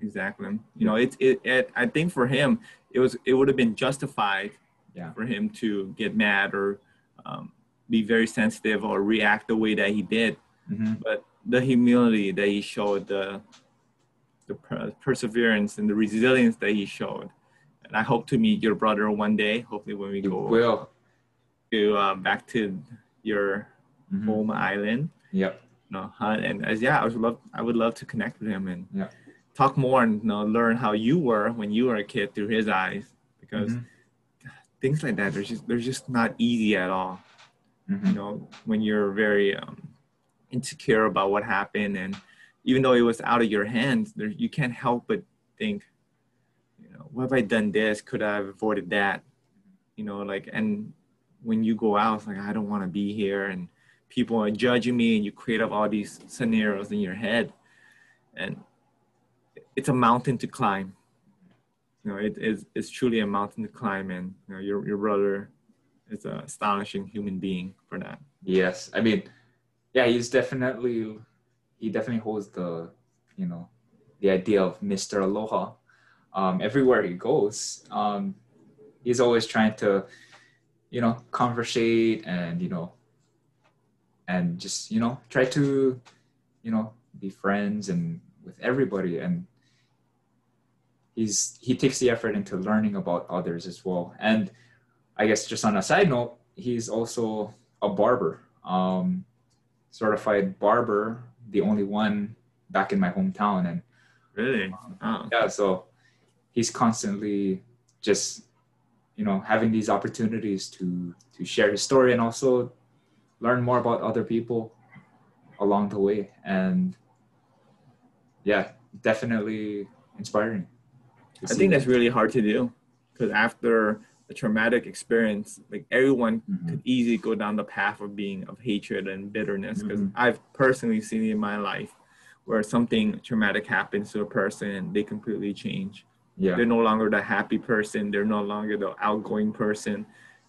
Exactly. You know, it, it it I think for him it was it would have been justified Yeah. for him to get mad or um, be very sensitive or react the way that he did. Mhm. But the humility that he showed, the the per- perseverance and the resilience that he showed, and I hope to meet your brother one day. Hopefully, when we you go will to uh, back to your Mhm. home island, yep know, hunt and as yeah, I would love I would love to connect with him and Yeah. talk more and you know, learn how you were when you were a kid through his eyes because Mhm. things like that they're just they're just not easy at all. You Mhm. know, when you're very um, insecure about what happened and even though it was out of your hands, there, you can't help but think, you know, what have I done this? Could I have avoided that? You know, like and when you go out, it's like I don't want to be here and people are judging me and you create up all these scenarios in your head. And it's a mountain to climb. You know it is it's truly a mountain to climb and you know your, your brother is an astonishing human being for that. Yes. I mean yeah he's definitely he definitely holds the you know the idea of mr aloha um, everywhere he goes. Um, he's always trying to you know conversate and you know and just you know try to you know be friends and with everybody. And he's he takes the effort into learning about others as well. And i guess just on a side note he's also a barber um certified barber the only one back in my hometown. And really? oh. yeah so he's constantly just you know having these opportunities to to share his story and also learn more about other people along the way and yeah definitely inspiring i think that. that's really hard to do because after a traumatic experience like everyone Mhm. could easily go down the path of being of hatred and bitterness because Mhm. i've personally seen in my life where something traumatic happens to a person and they completely change yeah they're no longer the happy person they're no longer the outgoing person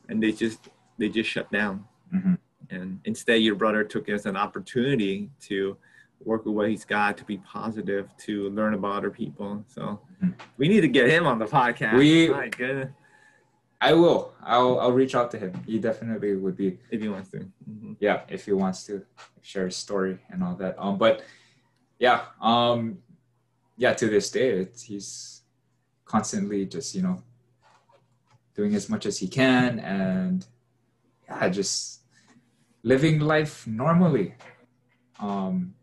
and they just they just shut down Mhm. And instead your brother took it as an opportunity to work with what he's got to be positive to learn about other people. So Mhm. we need to get him on the podcast. We- my goodness. I will. I'll i'll reach out to him. He definitely would be if he wants to. Mhm. yeah if he wants to share his story and all that. Um but yeah um yeah to this day it's, he's constantly just you know doing as much as he can. And yeah just living life normally um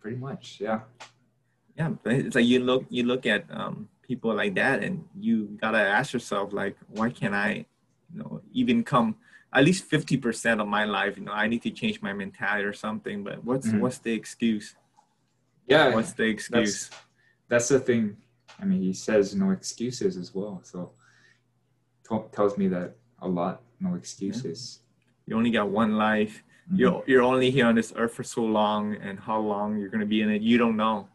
pretty much. Yeah. Yeah, it's like you look you look at um, people like that, and you gotta ask yourself like, why can't I, you know, even come at least fifty percent of my life? You know, I need to change my mentality or something. But what's mm-hmm. what's the excuse? Yeah, what's the excuse? That's, that's the thing. I mean, he says no excuses as well. So t- tells me that a lot. No excuses. Yeah. You only got one life. Mm-hmm. You're you're only here on this earth for so long, and how long you're gonna be in it, you don't know.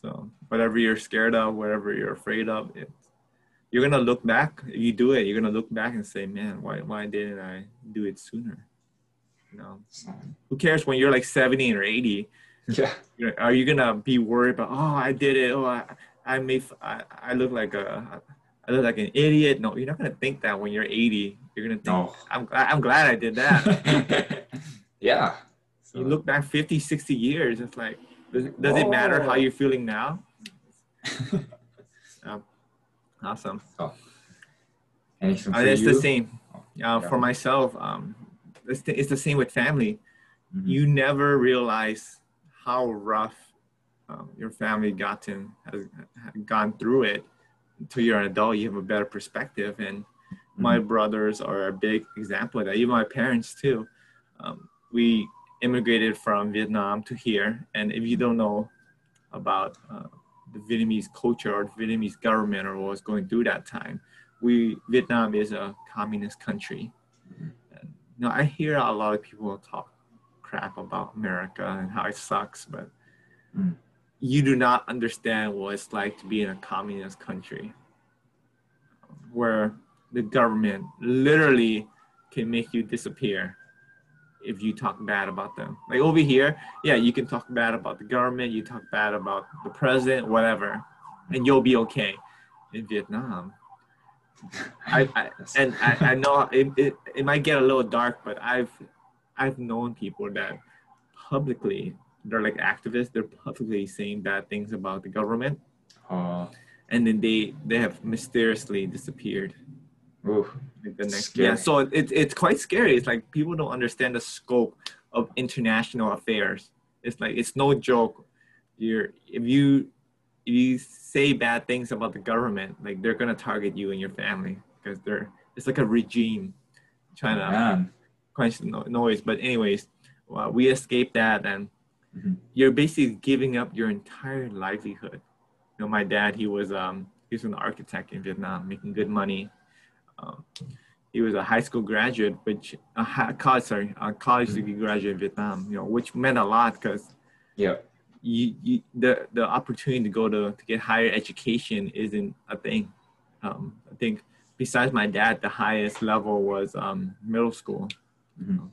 So whatever you're scared of, whatever you're afraid of, it's you're gonna look back. If you do it, you're gonna look back and say, "Man, why why didn't I do it sooner?" You know, who cares when you're like 70 or 80? Yeah. Are you gonna be worried about? Oh, I did it. Oh, I I made I, I look like a I look like an idiot. No, you're not gonna think that when you're 80. You're gonna think, no. I'm glad I'm glad I did that. yeah. So. You look back 50, 60 years. It's like, does, does oh. it matter how you're feeling now? yeah. Awesome. Oh. Anything uh, it's you? the same. Uh, yeah. For myself, um, it's, the, it's the same with family. Mm-hmm. You never realize how rough um, your family gotten has gone through it until you're an adult. You have a better perspective, and. My brothers are a big example of that. Even my parents too. Um, we immigrated from Vietnam to here, and if you don't know about uh, the Vietnamese culture or the Vietnamese government or what was going through that time, we Vietnam is a communist country. Mm-hmm. And, you know, I hear a lot of people talk crap about America and how it sucks, but mm. you do not understand what it's like to be in a communist country where the government literally can make you disappear if you talk bad about them. Like over here, yeah, you can talk bad about the government, you talk bad about the president, whatever, and you'll be okay. In Vietnam, I, I and I, I know it, it, it might get a little dark, but I've I've known people that publicly they're like activists. They're publicly saying bad things about the government, uh, and then they they have mysteriously disappeared. Oof, like the next, scary. yeah. So it's it's quite scary. It's like people don't understand the scope of international affairs. It's like it's no joke. You're if you if you say bad things about the government, like they're gonna target you and your family because they're it's like a regime trying to quench the noise. But anyways, well, we escaped that, and mm-hmm. you're basically giving up your entire livelihood. You know, my dad, he was um, he was an architect in Vietnam, making good money. Um, he was a high school graduate, which a college, sorry, a college mm-hmm. degree graduate in Vietnam. You know, which meant a lot because yeah, you, you the the opportunity to go to to get higher education isn't a thing. Um, I think besides my dad, the highest level was um, middle school. Mm-hmm.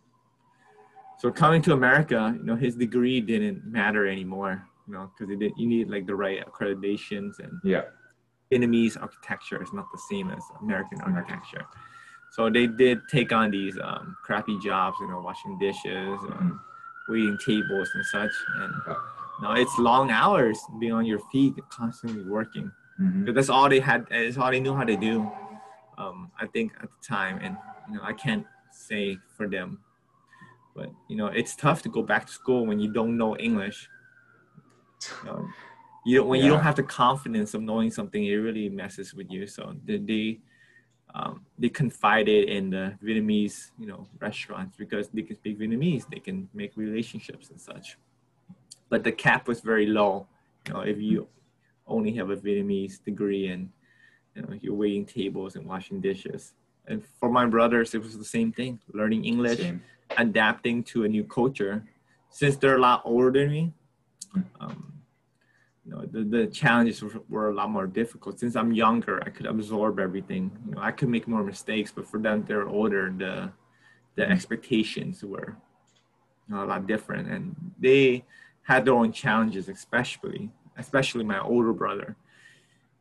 So coming to America, you know, his degree didn't matter anymore, you know, because you need like the right accreditations and yeah, Vietnamese architecture is not the same as American architecture. So they did take on these um, crappy jobs, you know, washing dishes, waiting tables and such. And know, it's long hours being on your feet, constantly working. Mm-hmm. But that's all they had. It's all they knew how to do. Um, I think at the time, and you know, I can't say for them. But you know, it's tough to go back to school when you don't know English. You, know, you when yeah. you don't have the confidence of knowing something, it really messes with you. So they they, um, they confided in the Vietnamese, you know, restaurants because they can speak Vietnamese, they can make relationships and such. But the cap was very low. You know, if you only have a Vietnamese degree and you know you're waiting tables and washing dishes and for my brothers, it was the same thing: learning English, same. adapting to a new culture. Since they're a lot older than me, um, you know, the, the challenges were, were, a lot more difficult. Since I'm younger, I could absorb everything. You know, I could make more mistakes, but for them, they're older. The the expectations were you know, a lot different, and they had their own challenges, especially especially my older brother.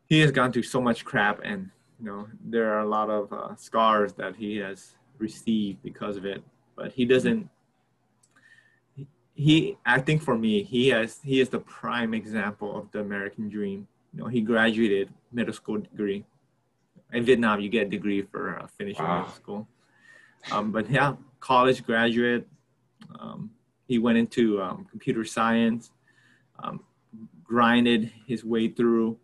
He has gone through so much crap, and you know there are a lot of uh, scars that he has received because of it but he doesn't he i think for me he has he is the prime example of the american dream you know he graduated middle school degree in vietnam you get a degree for uh, finishing wow. middle school um, but yeah college graduate um, he went into um, computer science um, grinded his way through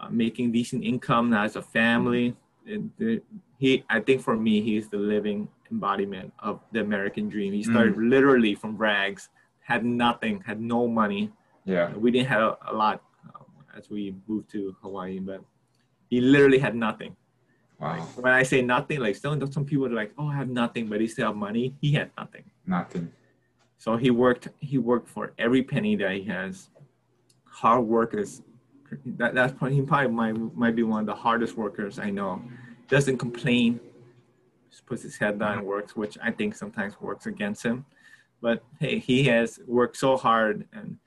uh, making decent income as a family. And the, he, I think for me, he's the living embodiment of the American dream. He started mm. literally from rags, had nothing, had no money. Yeah, we didn't have a, lot um, as we moved to Hawaii, but he literally had nothing. Wow. Like, when I say nothing, like some some people are like, "Oh, I have nothing," but he still have money. He had nothing. Nothing. So he worked. He worked for every penny that he has. Hard work is that that's probably he probably might might be one of the hardest workers I know. Doesn't complain. Just puts his head down and works, which I think sometimes works against him. But hey, he has worked so hard and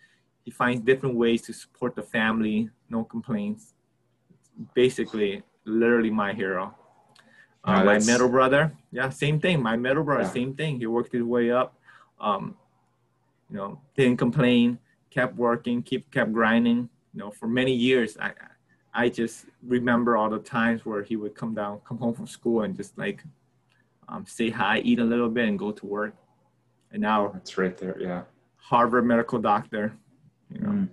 he finds different ways to support the family. No complaints. Basically, literally my hero. Uh, my middle brother, yeah, same thing. My middle brother, yeah. same thing. He worked his way up. Um, you know, didn't complain, kept working, keep kept grinding. You know, for many years, I I just remember all the times where he would come down, come home from school, and just like um, say hi, eat a little bit, and go to work. And now it's right there, yeah. Harvard medical doctor, you know. Mm.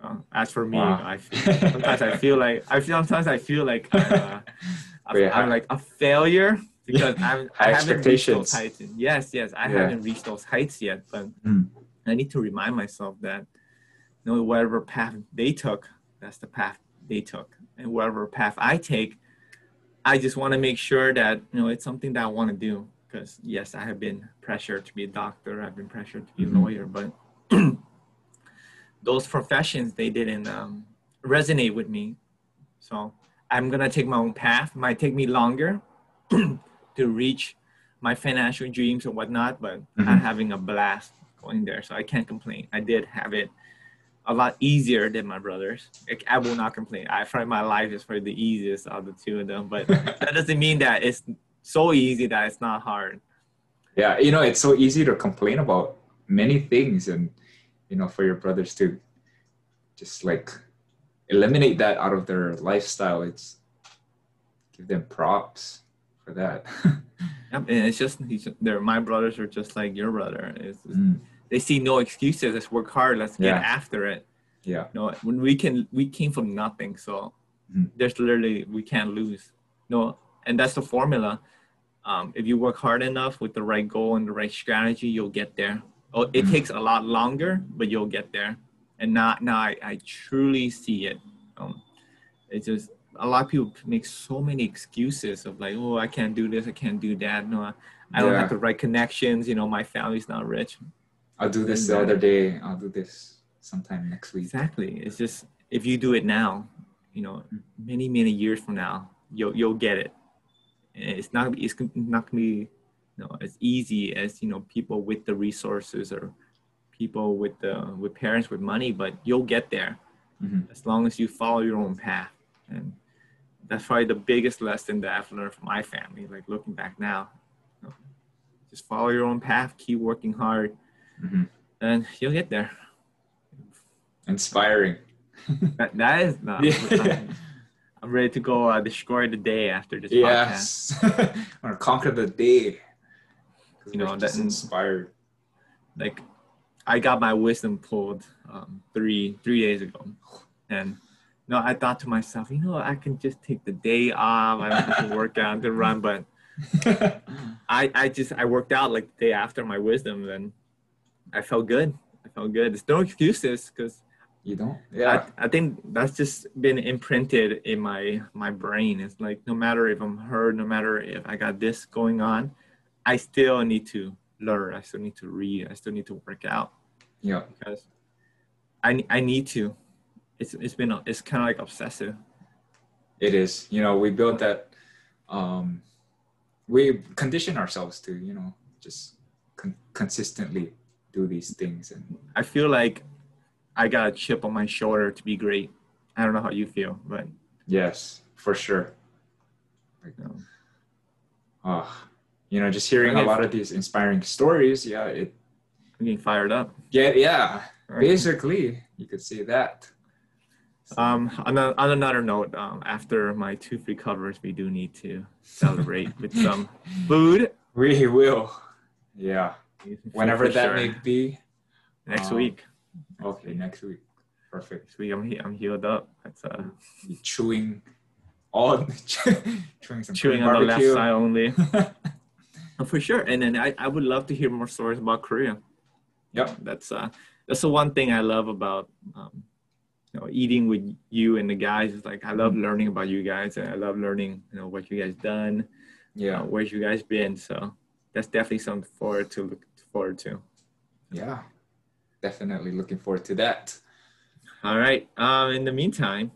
So as for me, wow. I feel, sometimes I feel like I feel sometimes I feel like uh, I'm like a failure because I'm, I haven't reached those heights. Yes, yes, I yeah. haven't reached those heights yet, but mm. I need to remind myself that you know whatever path they took, that's the path they took, and whatever path I take, I just want to make sure that you know it's something that I want to do. Because yes, I have been pressured to be a doctor, I've been pressured to be a mm-hmm. lawyer, but those professions they didn't um, resonate with me. So I'm gonna take my own path. Might take me longer to reach my financial dreams and whatnot, but mm-hmm. I'm having a blast going there. So I can't complain. I did have it a lot easier than my brothers. I will not complain. I find my life is for the easiest of the two of them, but that doesn't mean that it's so easy that it's not hard. Yeah, you know, it's so easy to complain about many things and you know for your brothers to just like eliminate that out of their lifestyle. It's give them props for that. Yep, and it's just they're my brothers are just like your brother. It's, mm. they see no excuses. Let's work hard. Let's get yeah. after it. Yeah. No when we can we came from nothing so mm. there's literally we can't lose. No and that's the formula um, if you work hard enough with the right goal and the right strategy you'll get there oh, it mm-hmm. takes a lot longer, but you'll get there. And now, now I, I truly see it. Um, it's just a lot of people make so many excuses of like, oh, I can't do this, I can't do that. No, I, I don't have the right connections. You know, my family's not rich. I'll do this the other day. I'll do this sometime next week. Exactly. It's just if you do it now, you know, many many years from now, you'll you'll get it. It's not it's not gonna be you know as easy as you know people with the resources or people with the with parents with money but you'll get there mm-hmm. as long as you follow your own path and that's probably the biggest lesson that i've learned from my family like looking back now you know, just follow your own path keep working hard mm-hmm. and you'll get there inspiring that, that is not yeah. I'm, ready to go uh, destroy the day after this yes. podcast. I'm gonna conquer the day. You know that's inspired. like i got my wisdom pulled um, three three days ago. And you know i thought to myself you know i can just take the day off. I don't have to work out to run but i i just i worked out like the day after my wisdom and i felt good. I felt good. There's no excuses because you don't yeah I, I, think that's just been imprinted in my my brain it's like no matter if i'm hurt no matter if i got this going on I still need to learn. I still need to read. I still need to work out. Yeah. Because I I need to. It's it's been it's kind of like obsessive. It is. You know, we built that. Um, we condition ourselves to you know just con- consistently do these things and i feel like i got a chip on my shoulder to be great i don't know how you feel but yes for sure oh, you know, just hearing a lot of these inspiring stories, yeah, it I'm getting fired up. Yeah, yeah. Right. Basically, you could say that. Um, on, a, on another note, um, after my tooth recovers, we do need to celebrate with some food. We will. Yeah. Whenever that sure. may be. Next um, week. Okay, next week. Perfect. Next week I'm he- I'm healed up. That's uh You chewing all chewing some chewing on the left barbecue. side only. Oh, for sure. And then I, I would love to hear more stories about Korea. Yep. That's uh that's the one thing I love about um you know eating with you and the guys is like I love Mm-hmm. learning about you guys and I love learning you know what you guys done, Yeah. uh, where you guys been. So that's definitely something forward to look forward to. Yeah. Definitely looking forward to that. All right. Um in the meantime,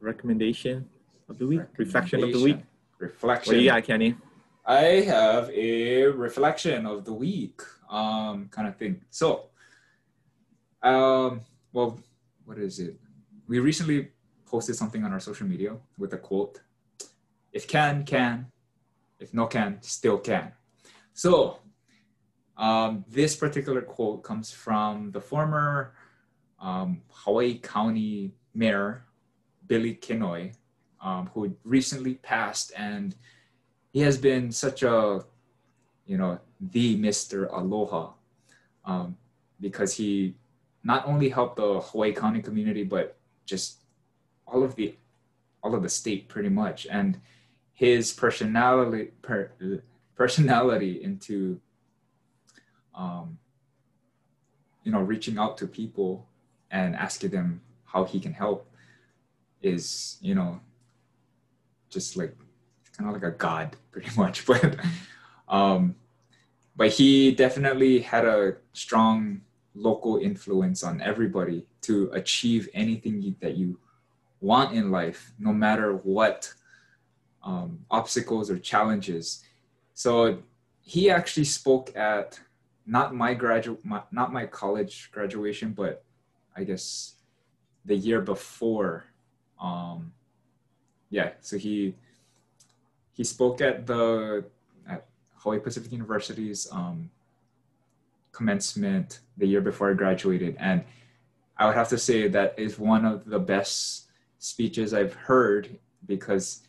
recommendation of the week, reflection of the week. Reflection. What do you got, Kenny? I have a reflection of the week, um, kind of thing. So, um, well, what is it? We recently posted something on our social media with a quote: "If can, can; if no can, still can." So, um, this particular quote comes from the former um, Hawaii County Mayor Billy Kenoi, um, who recently passed and he has been such a you know the mr aloha um, because he not only helped the hawaii county community but just all of the all of the state pretty much and his personality per, personality into um, you know reaching out to people and asking them how he can help is you know just like kind of like a god pretty much but um but he definitely had a strong local influence on everybody to achieve anything you, that you want in life no matter what um, obstacles or challenges. So he actually spoke at not my graduate not my college graduation but i guess the year before um yeah so he he spoke at the at Hawaii Pacific University's um, commencement the year before I graduated, and I would have to say that is one of the best speeches I've heard because,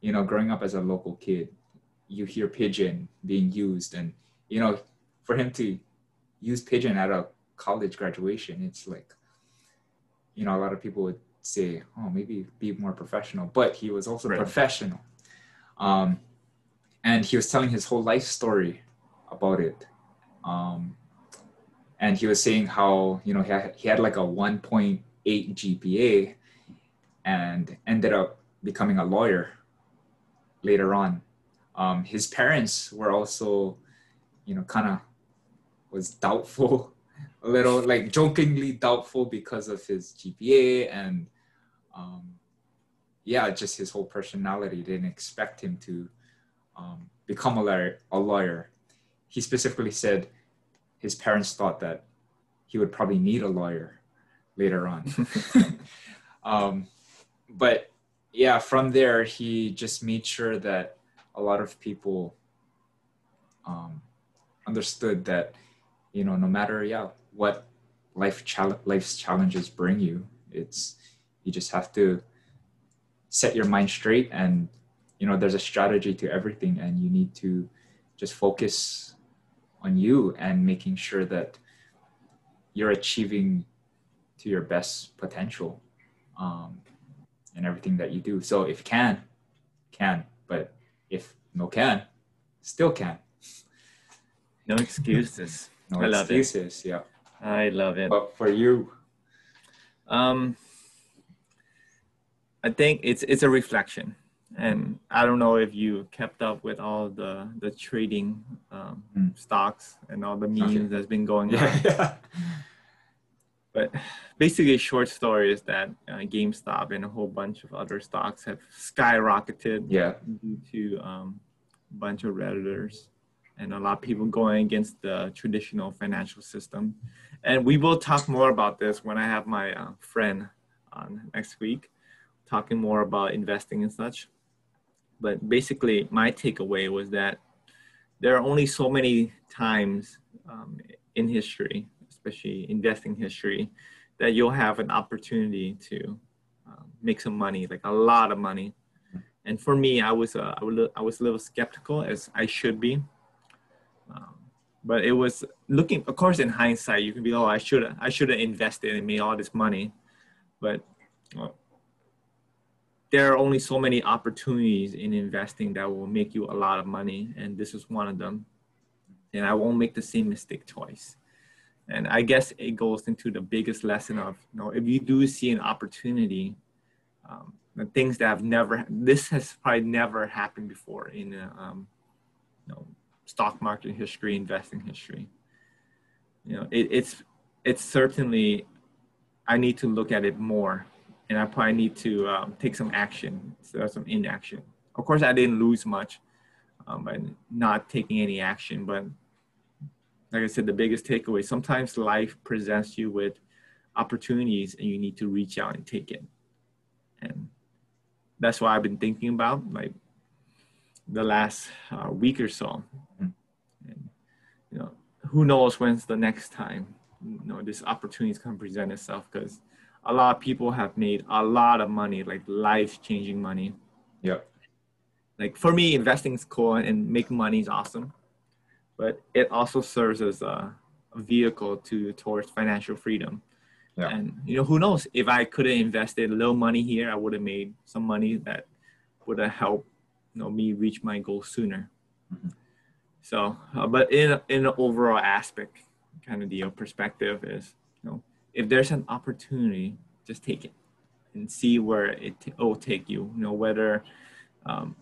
you know, growing up as a local kid, you hear pidgin being used, and you know, for him to use pidgin at a college graduation, it's like, you know, a lot of people would say, oh, maybe be more professional, but he was also Right. professional. Um, and he was telling his whole life story about it. Um, and he was saying how, you know, he had, he had like a 1.8 GPA and ended up becoming a lawyer later on. Um, his parents were also, you know, kind of was doubtful, a little like jokingly doubtful because of his GPA and, um, yeah, just his whole personality. Didn't expect him to um, become a lawyer, a lawyer. He specifically said his parents thought that he would probably need a lawyer later on. um, but yeah, from there, he just made sure that a lot of people um, understood that, you know, no matter, yeah, what life chal- life's challenges bring you, it's, you just have to set your mind straight and you know there's a strategy to everything and you need to just focus on you and making sure that you're achieving to your best potential um, in everything that you do so if can can but if no can still can No excuses. No I love it. excuses yeah I love it. but for you Um, I think it's it's a reflection, and I don't know if you kept up with all the the trading um, Mm. stocks and all the memes Okay. that's been going on. yeah, yeah. But basically, a short story is that uh, GameStop and a whole bunch of other stocks have skyrocketed yeah due to um, a bunch of redditors and a lot of people going against the traditional financial system. And we will talk more about this when I have my uh, friend on next week, talking more about investing and such. But basically, my takeaway was that there are only so many times um, in history, especially investing history, that you'll have an opportunity to um, make some money, like a lot of money. And for me, I was uh, I was a little skeptical, as I should be. But it was looking of course in hindsight you can be oh i should i should have invested and made all this money. But well, there are only so many opportunities in investing that will make you a lot of money and this is one of them. And i won't make the same mistake twice. And i guess it goes into the biggest lesson of you know if you do see an opportunity um, the things that have never this has probably never happened before in a, um, you know stock market history investing history. You know it, it's it's certainly i need to look at it more and i probably need to um, take some action of some inaction. Of course i didn't lose much um, by not taking any action but like i said the biggest takeaway sometimes life presents you with opportunities and you need to reach out and take it. And that's what I've been thinking about like the last uh, week or so. Mm-hmm. And, you know, who knows when's the next time you know this opportunity is going to present itself because a lot of people have made a lot of money, like life changing money. Yeah. Like for me, investing is cool and making money is awesome, but it also serves as a, a vehicle to towards financial freedom. Yeah. And you know, who knows? If I could have invested a little money here, I would have made some money that would have helped you know me reach my goal sooner. Mm-hmm. So, uh, but in in the overall aspect, kind of the perspective is, you know, if there's an opportunity, just take it and see where it t- will take you. You know, whether um,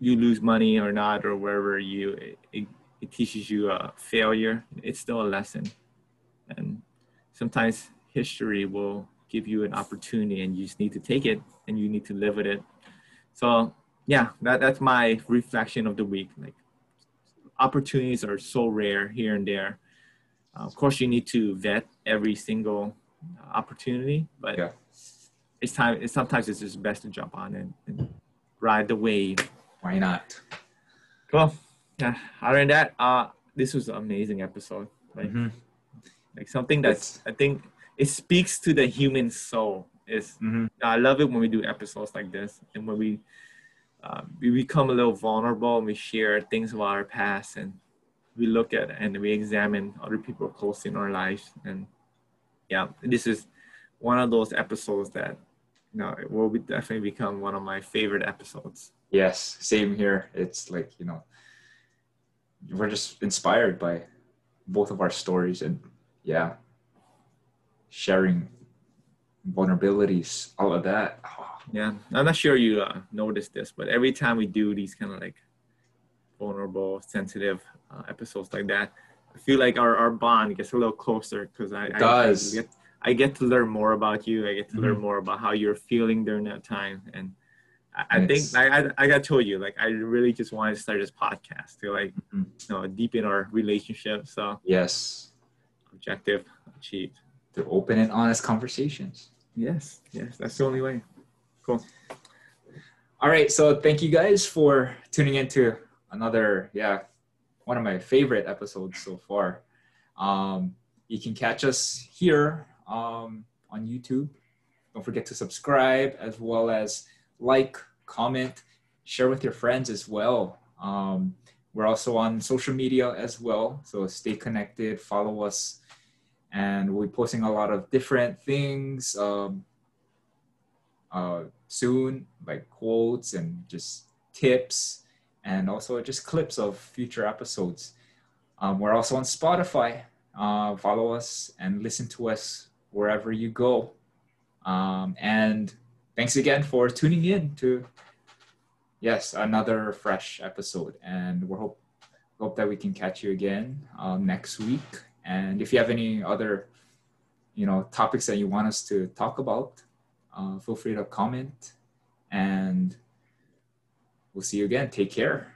you lose money or not, or wherever you it, it, it teaches you a failure, it's still a lesson. And sometimes history will give you an opportunity and you just need to take it and you need to live with it so yeah that, that's my reflection of the week like opportunities are so rare here and there uh, of course you need to vet every single opportunity but yeah. it's time it's, sometimes it's just best to jump on and, and ride the wave why not cool yeah other than that uh this was an amazing episode like mm-hmm. like something that's it's, i think it speaks to the human soul. Is mm-hmm. I love it when we do episodes like this and when we uh, we become a little vulnerable and we share things about our past and we look at and we examine other people close in our lives and yeah this is one of those episodes that you know it will be definitely become one of my favorite episodes yes same here it's like you know we're just inspired by both of our stories and yeah sharing vulnerabilities, all of that. Oh. Yeah, I'm not sure you uh, noticed this, but every time we do these kind of like vulnerable, sensitive uh, episodes like that, I feel like our, our bond gets a little closer because I, I, does. I, get, I get to learn more about you. I get to mm-hmm. learn more about how you're feeling during that time. And I, I think I, I, got told you, like, I really just wanted to start this podcast to like, mm-hmm. you know, deepen our relationship. So yes, objective achieved through open and honest conversations. Yes, yes, that's the only way. Cool. All right, so thank you guys for tuning into another, yeah, one of my favorite episodes so far. Um, you can catch us here um, on YouTube. Don't forget to subscribe as well as like, comment, share with your friends as well. Um, we're also on social media as well, so stay connected, follow us and we'll be posting a lot of different things um, uh, soon, like quotes and just tips, and also just clips of future episodes. Um, we're also on Spotify. Uh, follow us and listen to us wherever you go. Um, and thanks again for tuning in to yes another fresh episode. And we hope hope that we can catch you again uh, next week and if you have any other, you know, topics that you want us to talk about, uh, feel free to comment. And we'll see you again. Take care.